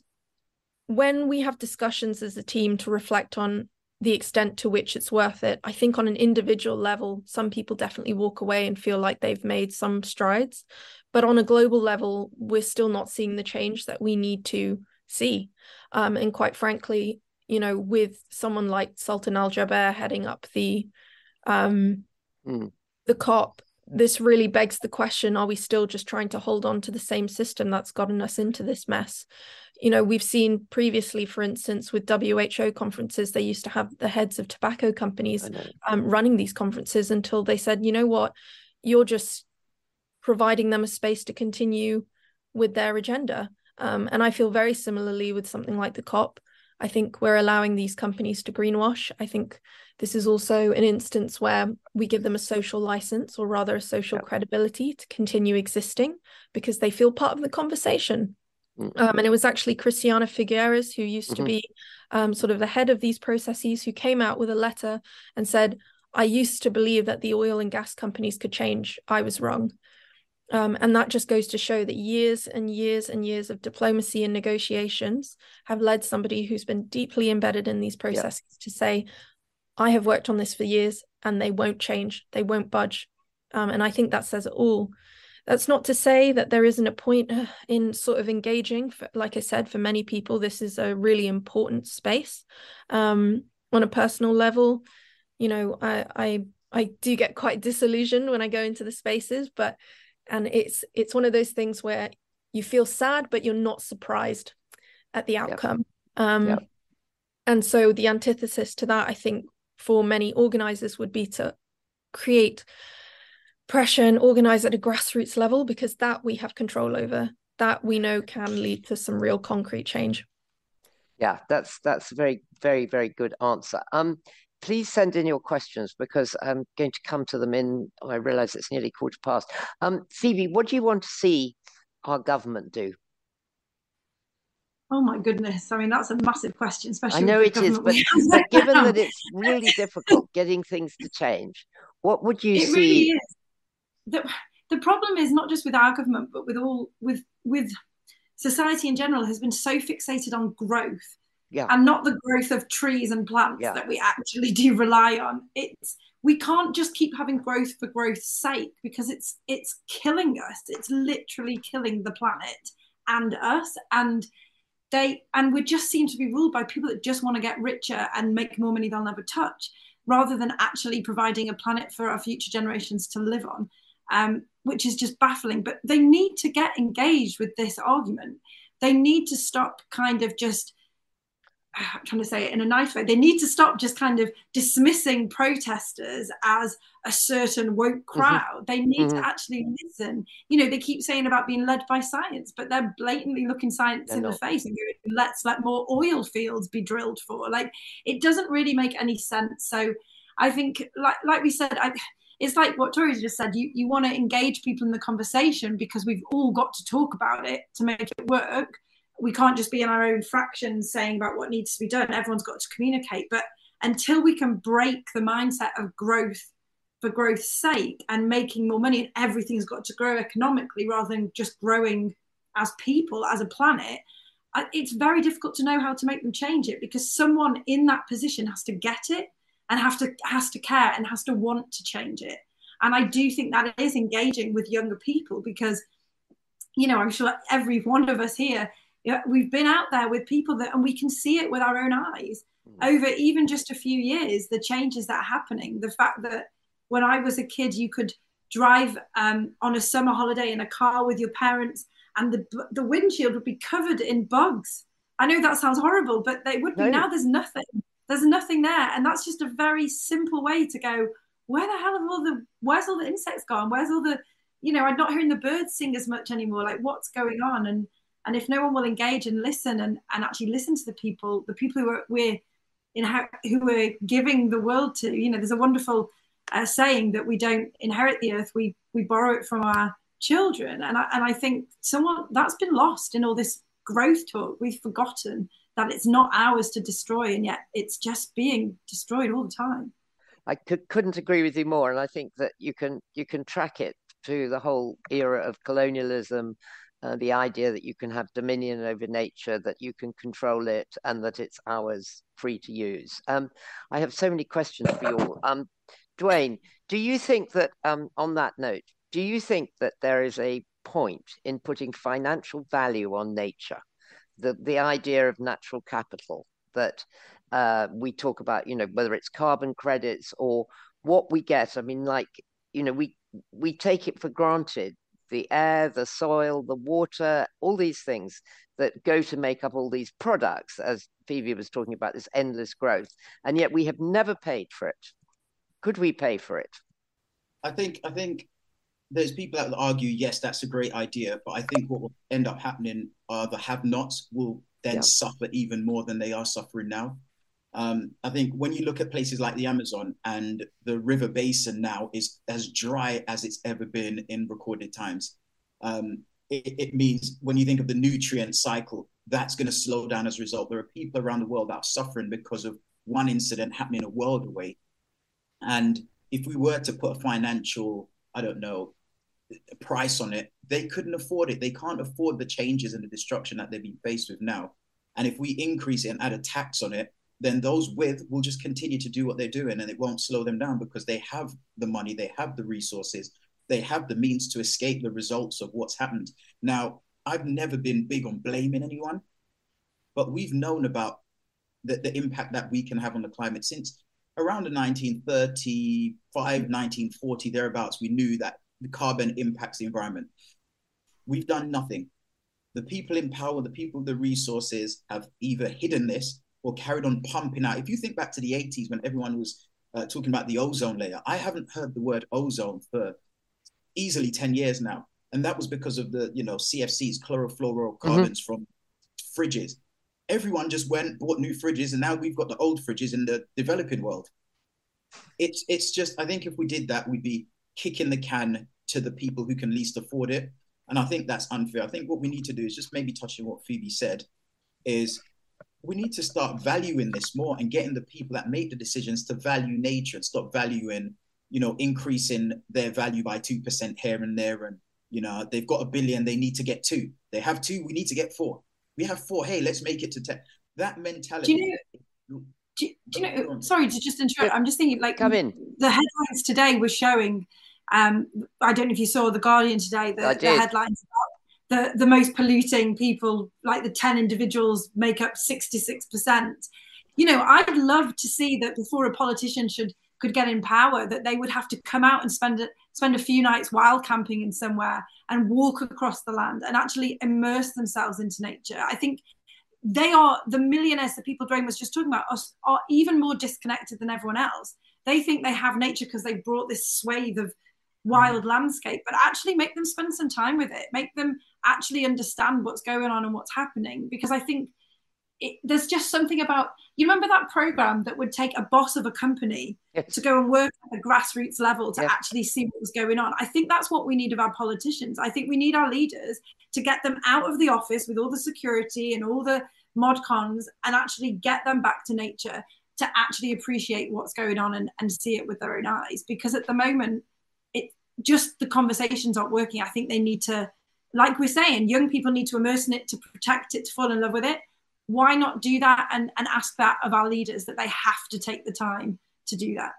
when we have discussions as a team to reflect on the extent to which it's worth it, I think on an individual level, some people definitely walk away and feel like they've made some strides. But on a global level, we're still not seeing the change that we need to see. Um, and quite frankly, you know, with someone like Sultan Al Jaber heading up the um, mm. the COP, this really begs the question are we still just trying to hold on to the same system that's gotten us into this mess you know we've seen previously for instance with WHO conferences they used to have the heads of tobacco companies um, running these conferences until they said you know what you're just providing them a space to continue with their agenda um, and i feel very similarly with something like the cop i think we're allowing these companies to greenwash i think this is also an instance where we give them a social license, or rather a social yeah. credibility to continue existing because they feel part of the conversation. Mm-hmm. Um, and it was actually Christiana Figueres, who used mm-hmm. to be um, sort of the head of these processes, who came out with a letter and said, I used to believe that the oil and gas companies could change. I was wrong. Um, and that just goes to show that years and years and years of diplomacy and negotiations have led somebody who's been deeply embedded in these processes yeah. to say, I have worked on this for years and they won't change, they won't budge. Um, and I think that says it all. That's not to say that there isn't a point uh, in sort of engaging. For, like I said, for many people, this is a really important space. Um, on a personal level, you know, I, I I do get quite disillusioned when I go into the spaces, but and it's it's one of those things where you feel sad, but you're not surprised at the outcome. Yep. Um, yep. And so the antithesis to that, I think, for many organizers would be to create pressure and organize at a grassroots level because that we have control over that we know can lead to some real concrete change yeah that's that's a very very very good answer um please send in your questions because i'm going to come to them in i realize it's nearly quarter past um phoebe what do you want to see our government do Oh my goodness! I mean, that's a massive question, especially. I know it is, but, but given that it's really difficult getting things to change, what would you it see? Really is. The, the problem is not just with our government, but with all with with society in general has been so fixated on growth, yeah. and not the growth of trees and plants yeah. that we actually do rely on. It's we can't just keep having growth for growth's sake because it's it's killing us. It's literally killing the planet and us and they and we just seem to be ruled by people that just want to get richer and make more money they'll never touch rather than actually providing a planet for our future generations to live on um, which is just baffling but they need to get engaged with this argument they need to stop kind of just I'm trying to say it in a nice way. They need to stop just kind of dismissing protesters as a certain woke mm-hmm. crowd. Mm-hmm. They need mm-hmm. to actually listen. You know, they keep saying about being led by science, but they're blatantly looking science they're in not. the face and going, let's let more oil fields be drilled for. Like, it doesn't really make any sense. So I think, like, like we said, I, it's like what Tori just said. You you want to engage people in the conversation because we've all got to talk about it to make it work we can't just be in our own fractions saying about what needs to be done. Everyone's got to communicate. But until we can break the mindset of growth for growth's sake and making more money and everything's got to grow economically rather than just growing as people, as a planet, it's very difficult to know how to make them change it because someone in that position has to get it and have to has to care and has to want to change it. And I do think that is engaging with younger people because, you know, I'm sure every one of us here yeah, we've been out there with people that, and we can see it with our own eyes mm. over even just a few years, the changes that are happening. The fact that when I was a kid, you could drive um, on a summer holiday in a car with your parents and the, the windshield would be covered in bugs. I know that sounds horrible, but they would be. No. Now there's nothing. There's nothing there. And that's just a very simple way to go, where the hell have all the, where's all the insects gone? Where's all the, you know, I'm not hearing the birds sing as much anymore. Like what's going on? And, and if no one will engage and listen and, and actually listen to the people, the people who are, we're in who we're giving the world to, you know, there's a wonderful uh, saying that we don't inherit the earth, we, we borrow it from our children. And I, and I think someone that's been lost in all this growth talk. We've forgotten that it's not ours to destroy, and yet it's just being destroyed all the time. I could, couldn't agree with you more, and I think that you can you can track it through the whole era of colonialism, uh, the idea that you can have dominion over nature, that you can control it, and that it's ours free to use. Um, I have so many questions for you all. Um, Dwayne, do you think that um, on that note, do you think that there is a point in putting financial value on nature? The the idea of natural capital that uh, we talk about, you know, whether it's carbon credits or what we get. I mean, like, you know, we we take it for granted the air, the soil, the water, all these things that go to make up all these products, as Phoebe was talking about, this endless growth. And yet we have never paid for it. Could we pay for it? I think I think there's people that will argue, yes, that's a great idea, but I think what will end up happening are the have-nots will then yeah. suffer even more than they are suffering now. Um, I think when you look at places like the Amazon and the river basin now is as dry as it's ever been in recorded times. Um, it, it, means when you think of the nutrient cycle, that's going to slow down as a result. There are people around the world that are suffering because of one incident happening a world away. And if we were to put a financial, I don't know, price on it, they couldn't afford it. They can't afford the changes and the destruction that they've been faced with now. And if we increase it and add a tax on it, then those with will just continue to do what they're doing and it won't slow them down because they have the money, they have the resources, they have the means to escape the results of what's happened. Now, I've never been big on blaming anyone, but we've known about the, the impact that we can have on the climate since around the 1935, 1940, thereabouts. We knew that the carbon impacts the environment. We've done nothing. The people in power, the people with the resources have either hidden this or carried on pumping out. If you think back to the 80s when everyone was uh, talking about the ozone layer, I haven't heard the word ozone for easily 10 years now. And that was because of the, you know, CFCs, chlorofluorocarbons mm-hmm. from fridges. Everyone just went, bought new fridges, and now we've got the old fridges in the developing world. It's it's just I think if we did that, we'd be kicking the can to the people who can least afford it. And I think that's unfair. I think what we need to do is just maybe touching what Phoebe said, is we need to start valuing this more and getting the people that make the decisions to value nature and stop valuing, you know, increasing their value by 2% here and there. And, you know, they've got a billion, they need to get two. They have two, we need to get four. We have four. Hey, let's make it to 10. That mentality. Do you know, do, do you know sorry to just interrupt. I'm just thinking like come in. The headlines today were showing um, I don't know if you saw the Guardian today. The, the headlines about the the most polluting people, like the ten individuals, make up sixty six percent. You know, I'd love to see that before a politician should could get in power, that they would have to come out and spend a, spend a few nights wild camping in somewhere and walk across the land and actually immerse themselves into nature. I think they are the millionaires that people Dwayne was just talking about are, are even more disconnected than everyone else. They think they have nature because they brought this swathe of Mm. wild landscape, but actually make them spend some time with it, make them actually understand what's going on and what's happening. Because I think it, there's just something about you remember that program that would take a boss of a company yes. to go and work at the grassroots level to yes. actually see what was going on. I think that's what we need of our politicians. I think we need our leaders to get them out of the office with all the security and all the mod cons and actually get them back to nature to actually appreciate what's going on and, and see it with their own eyes. Because at the moment, just the conversations aren't working. I think they need to, like we're saying, young people need to immerse in it to protect it, to fall in love with it. Why not do that and, and ask that of our leaders that they have to take the time to do that?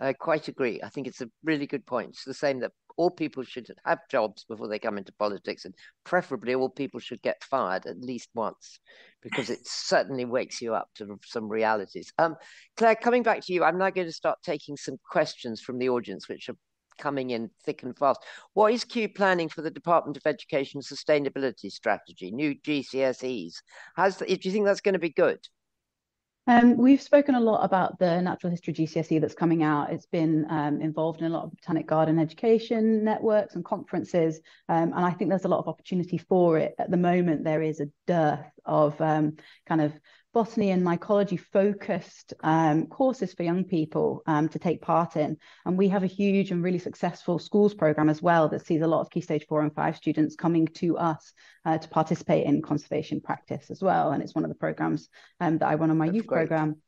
I quite agree. I think it's a really good point. It's the same that all people should have jobs before they come into politics, and preferably all people should get fired at least once, because it certainly wakes you up to some realities. Um, Claire, coming back to you, I'm now going to start taking some questions from the audience, which are coming in thick and fast. What is Kew planning for the Department of Education sustainability strategy, new GCSEs? The, do you think that's going to be good? Um, we've spoken a lot about the natural history GCSE that's coming out. It's been um, involved in a lot of botanic garden education networks and conferences, um, and I think there's a lot of opportunity for it. At the moment, there is a dearth of um, kind of botany and mycology focused um, courses for young people um, to take part in. And we have a huge and really successful schools program as well that sees a lot of Key Stage 4 and 5 students coming to us uh, to participate in conservation practice as well. And it's one of the programs um, that I run on my That's youth great. program.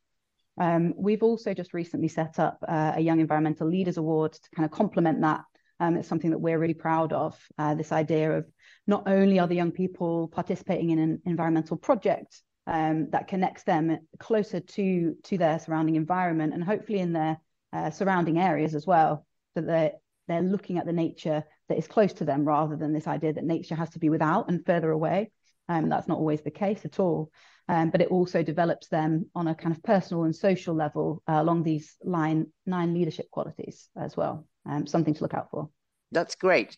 Um, we've also just recently set up uh, a Young Environmental Leaders Award to kind of complement that. Um, it's something that we're really proud of. Uh, this idea of not only are the young people participating in an environmental project, um, that connects them closer to to their surrounding environment and hopefully in their uh, surrounding areas as well so that they're, they're looking at the nature that is close to them rather than this idea that nature has to be without and further away. Um, that's not always the case at all. Um, but it also develops them on a kind of personal and social level uh, along these line nine leadership qualities as well um, something to look out for. That's great.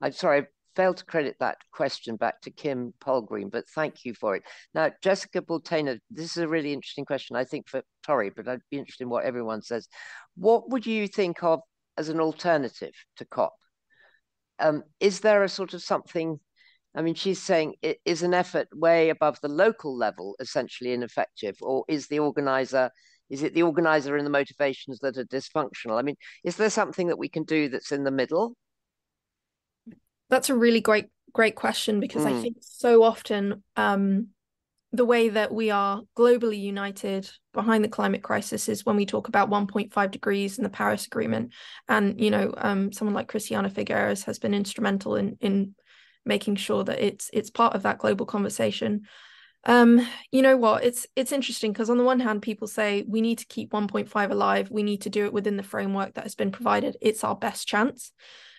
I'm sorry, failed to credit that question back to Kim Polgreen, but thank you for it. Now, Jessica Bultena, this is a really interesting question, I think, for Tori, but I'd be interested in what everyone says. What would you think of as an alternative to COP? Um, is there a sort of something? I mean, she's saying it is an effort way above the local level essentially ineffective, or is the organizer? Is it the organizer and the motivations that are dysfunctional? I mean, is there something that we can do that's in the middle? That's a really great great question because mm. I think so often um, the way that we are globally united behind the climate crisis is when we talk about 1.5 degrees and the Paris Agreement, and you know, um, someone like Christiana Figueres has been instrumental in in making sure that it's it's part of that global conversation. Um, you know what? It's it's interesting because on the one hand, people say we need to keep 1.5 alive. We need to do it within the framework that has been provided. It's our best chance.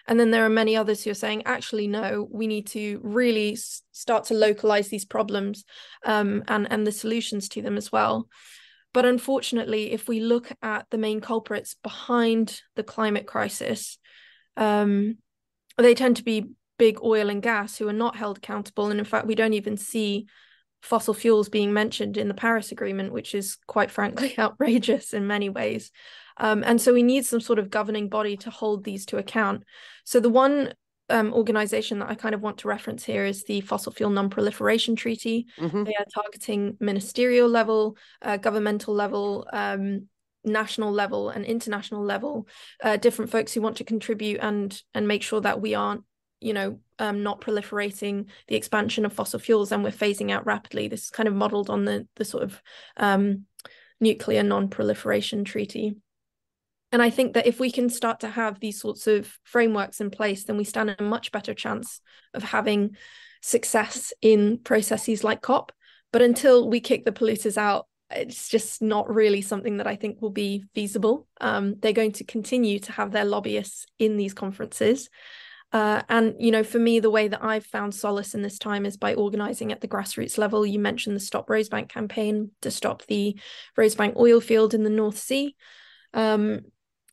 And then there are many others who are saying, actually, no, we need to really start to localize these problems um, and, and the solutions to them as well. But unfortunately, if we look at the main culprits behind the climate crisis, um, they tend to be big oil and gas who are not held accountable. And in fact, we don't even see fossil fuels being mentioned in the Paris Agreement, which is quite frankly outrageous in many ways. Um, and so we need some sort of governing body to hold these to account. So the one um, organization that I kind of want to reference here is the Fossil Fuel Non-Proliferation Treaty. Mm-hmm. They are targeting ministerial level, uh, governmental level, um, national level, and international level. Uh, different folks who want to contribute and and make sure that we aren't, you know, um, not proliferating the expansion of fossil fuels and we're phasing out rapidly. This is kind of modeled on the the sort of um, nuclear non-proliferation treaty. And I think that if we can start to have these sorts of frameworks in place, then we stand a much better chance of having success in processes like COP. But until we kick the polluters out, it's just not really something that I think will be feasible. Um, they're going to continue to have their lobbyists in these conferences. Uh, and you know, for me, the way that I've found solace in this time is by organizing at the grassroots level. You mentioned the Stop Rosebank campaign to stop the Rosebank oil field in the North Sea. Um,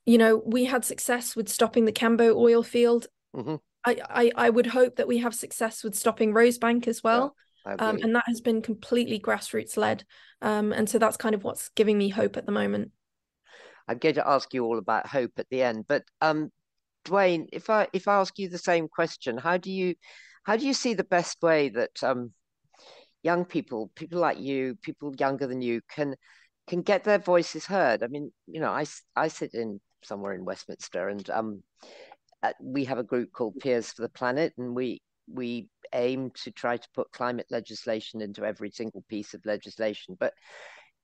you know, we had success with stopping the Cambo oil field. Mm-hmm. I, I, I would hope that we have success with stopping Rosebank as well. Yeah, um, and that has been completely grassroots led. Um, and so that's kind of what's giving me hope at the moment. I'm going to ask you all about hope at the end, but um, Dwayne, if I if I ask you the same question, how do you how do you see the best way that um, young people, people like you, people younger than you, can can get their voices heard? I mean, you know, I I sit in somewhere in Westminster, and um, uh, we have a group called Peers for the Planet, and we we aim to try to put climate legislation into every single piece of legislation. But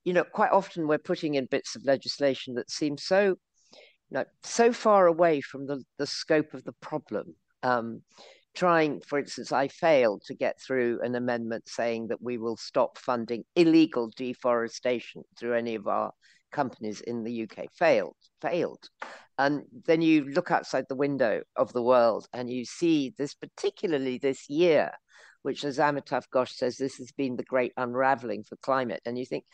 you know, quite often we're putting in bits of legislation that seem so, you know, so far away from the the scope of the problem. Um, trying, for instance, I failed to get through an amendment saying that we will stop funding illegal deforestation through any of our companies in the UK failed, failed. And then you look outside the window of the world and you see this, particularly this year, which, as Amitav Ghosh says, this has been the great unraveling for climate. And you think,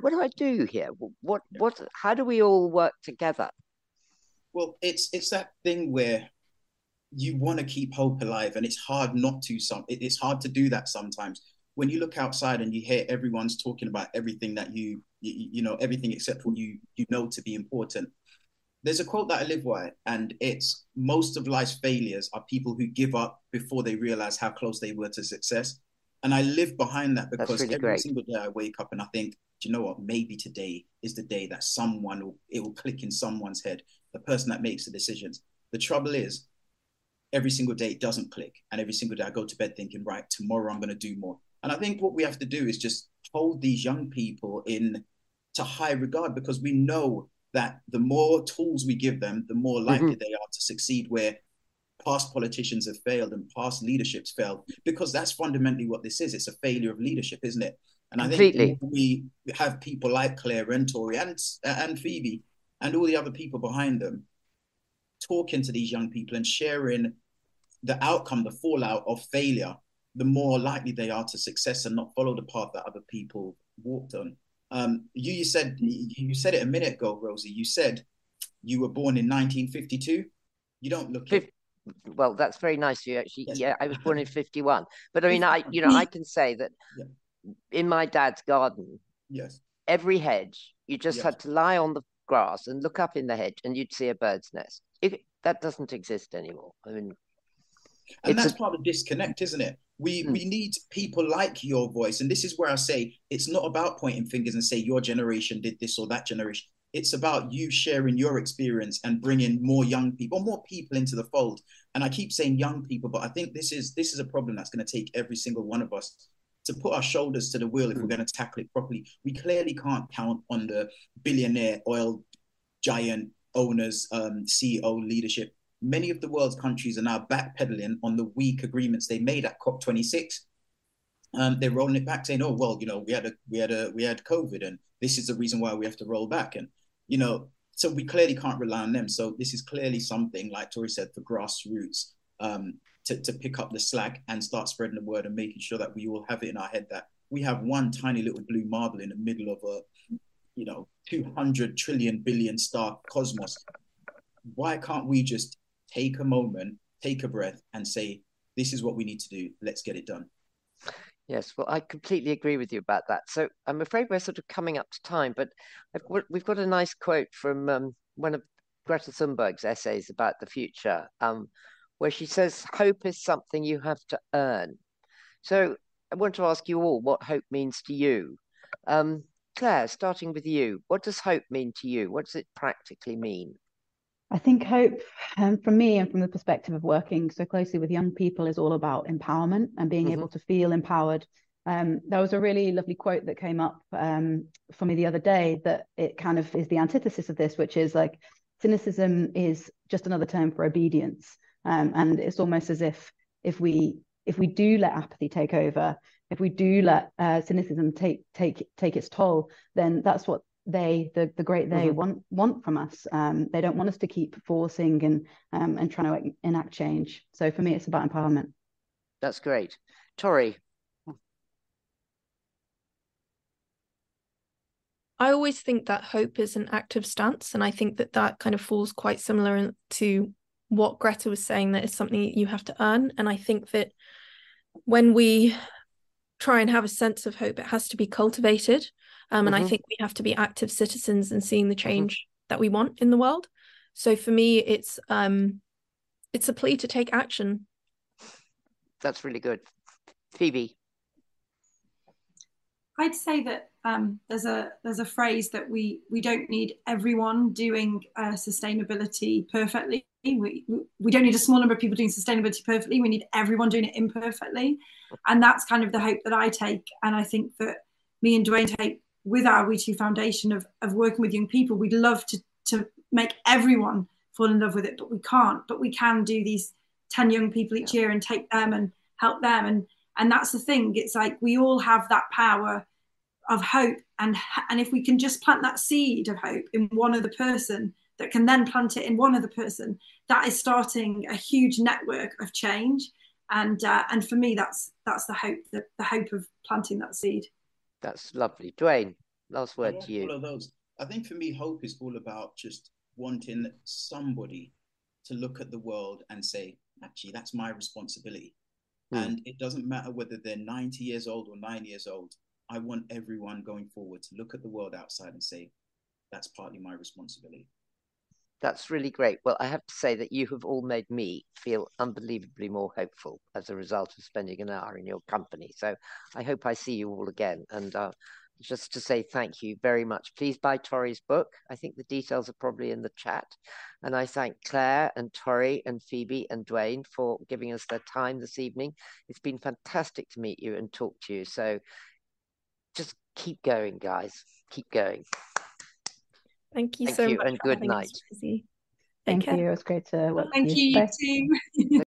what do I do here? What, what, how do we all work together? Well, it's it's that thing where you want to keep hope alive, and it's hard not to. Some it's hard to do that sometimes. When you look outside and you hear everyone's talking about everything that you you, you know everything except what you you know to be important. There's a quote that I live by, and it's most of life's failures are people who give up before they realize how close they were to success. And I live behind that because really every great. single day I wake up and I think, do you know what? Maybe today is the day that someone will it will click in someone's head, the person that makes the decisions. The trouble is, every single day it doesn't click, and every single day I go to bed thinking, right, tomorrow I'm going to do more. And I think what we have to do is just hold these young people in to high regard because we know that the more tools we give them, the more likely mm-hmm. they are to succeed where past politicians have failed and past leaderships failed because that's fundamentally what this is. It's a failure of leadership, isn't it? And Completely. I think we have people like Claire and Tori and and Phoebe and all the other people behind them talking to these young people and sharing the outcome, the fallout of failure, the more likely they are to success and not follow the path that other people walked on. Um, you, you said you said it a minute ago, Rosie. You said you were born in 1952. You don't look. Fif- well, that's very nice of you. Actually, yes. yeah, I was born in 51. But I mean, I you know I can say that yeah. in my dad's garden, yes, every hedge you just yes. had to lie on the grass and look up in the hedge, and you'd see a bird's nest. If that doesn't exist anymore, I mean, and that's a... part of disconnect, isn't it? We mm. we need people like your voice, and this is where I say it's not about pointing fingers and say your generation did this or that generation. It's about you sharing your experience and bringing more young people, more people into the fold. And I keep saying young people, but I think this is this is a problem that's going to take every single one of us to put our shoulders to the wheel if we're hmm. going to tackle it properly. We clearly can't count on the billionaire oil giant owners, um, CEO leadership many of the world's countries are now backpedaling on the weak agreements they made at COP26. Um, they're rolling it back, saying, "Oh well, you know, we had a we had a we had COVID, and this is the reason why we have to roll back." And you know, so we clearly can't rely on them. So this is clearly something, like Tori said, for grassroots um, to to pick up the slack and start spreading the word and making sure that we all have it in our head that we have one tiny little blue marble in the middle of a, you know, 200 trillion billion star cosmos. Why can't we just take a moment, take a breath, and say, this is what we need to do. Let's get it done. Yes, well, I completely agree with you about that. So I'm afraid we're sort of coming up to time, but we've got a nice quote from um, one of Greta Thunberg's essays about the future, um, where she says, Hope is something you have to earn. So I want to ask you all what hope means to you. Um, Claire, starting with you, what does hope mean to you? What does it practically mean? I think hope, um, from me and from the perspective of working so closely with young people, is all about empowerment and being mm-hmm. able to feel empowered. Um, there was a really lovely quote that came up um, for me the other day that it kind of is the antithesis of this, which is like cynicism is just another term for obedience, um, and it's almost as if if we if we do let apathy take over, if we do let uh, cynicism take take take its toll, then that's what they the the great they mm-hmm. want want from us um, they don't want us to keep forcing and um, and trying to enact change so for me it's about empowerment that's great tori I always think that hope is an active stance, and I think that that kind of falls quite similar to what Greta was saying. That is something that you have to earn, and I think that when we try and have a sense of hope, it has to be cultivated. Um, and mm-hmm. I think we have to be active citizens and seeing the mm-hmm. change mm-hmm. that we want in the world. So for me, it's um, it's a plea to take action. That's really good, Phoebe. I'd say that um, there's a there's a phrase that we we don't need everyone doing uh, sustainability perfectly. We we don't need a small number of people doing sustainability perfectly. We need everyone doing it imperfectly, and that's kind of the hope that I take. And I think that me and Dwayne take with our WeTwo Foundation of, of working with young people, we'd love to, to make everyone fall in love with it, but we can't. But we can do these 10 young people each year and take them and help them. And, and that's the thing. It's like we all have that power of hope. And, and if we can just plant that seed of hope in one other person that can then plant it in one other person, that is starting a huge network of change. And, uh, and for me, that's, that's the hope, the, the hope of planting that seed. That's lovely. Dwayne, last word to you. All of those. I think for me, hope is all about just wanting somebody to look at the world and say, actually, that's my responsibility. Mm. And it doesn't matter whether they're 90 years old or nine years old. I want everyone going forward to look at the world outside and say, that's partly my responsibility. That's really great. Well, I have to say that you have all made me feel unbelievably more hopeful as a result of spending an hour in your company. So I hope I see you all again. And uh, just to say thank you very much. Please buy Tori's book. I think the details are probably in the chat. And I thank Claire and Tori and Phoebe and Dwayne for giving us their time this evening. It's been fantastic to meet you and talk to you. So just keep going, guys. Keep going. Thank you Thank so you much. And good night. Thank you. It was great to work Thank with you, you too.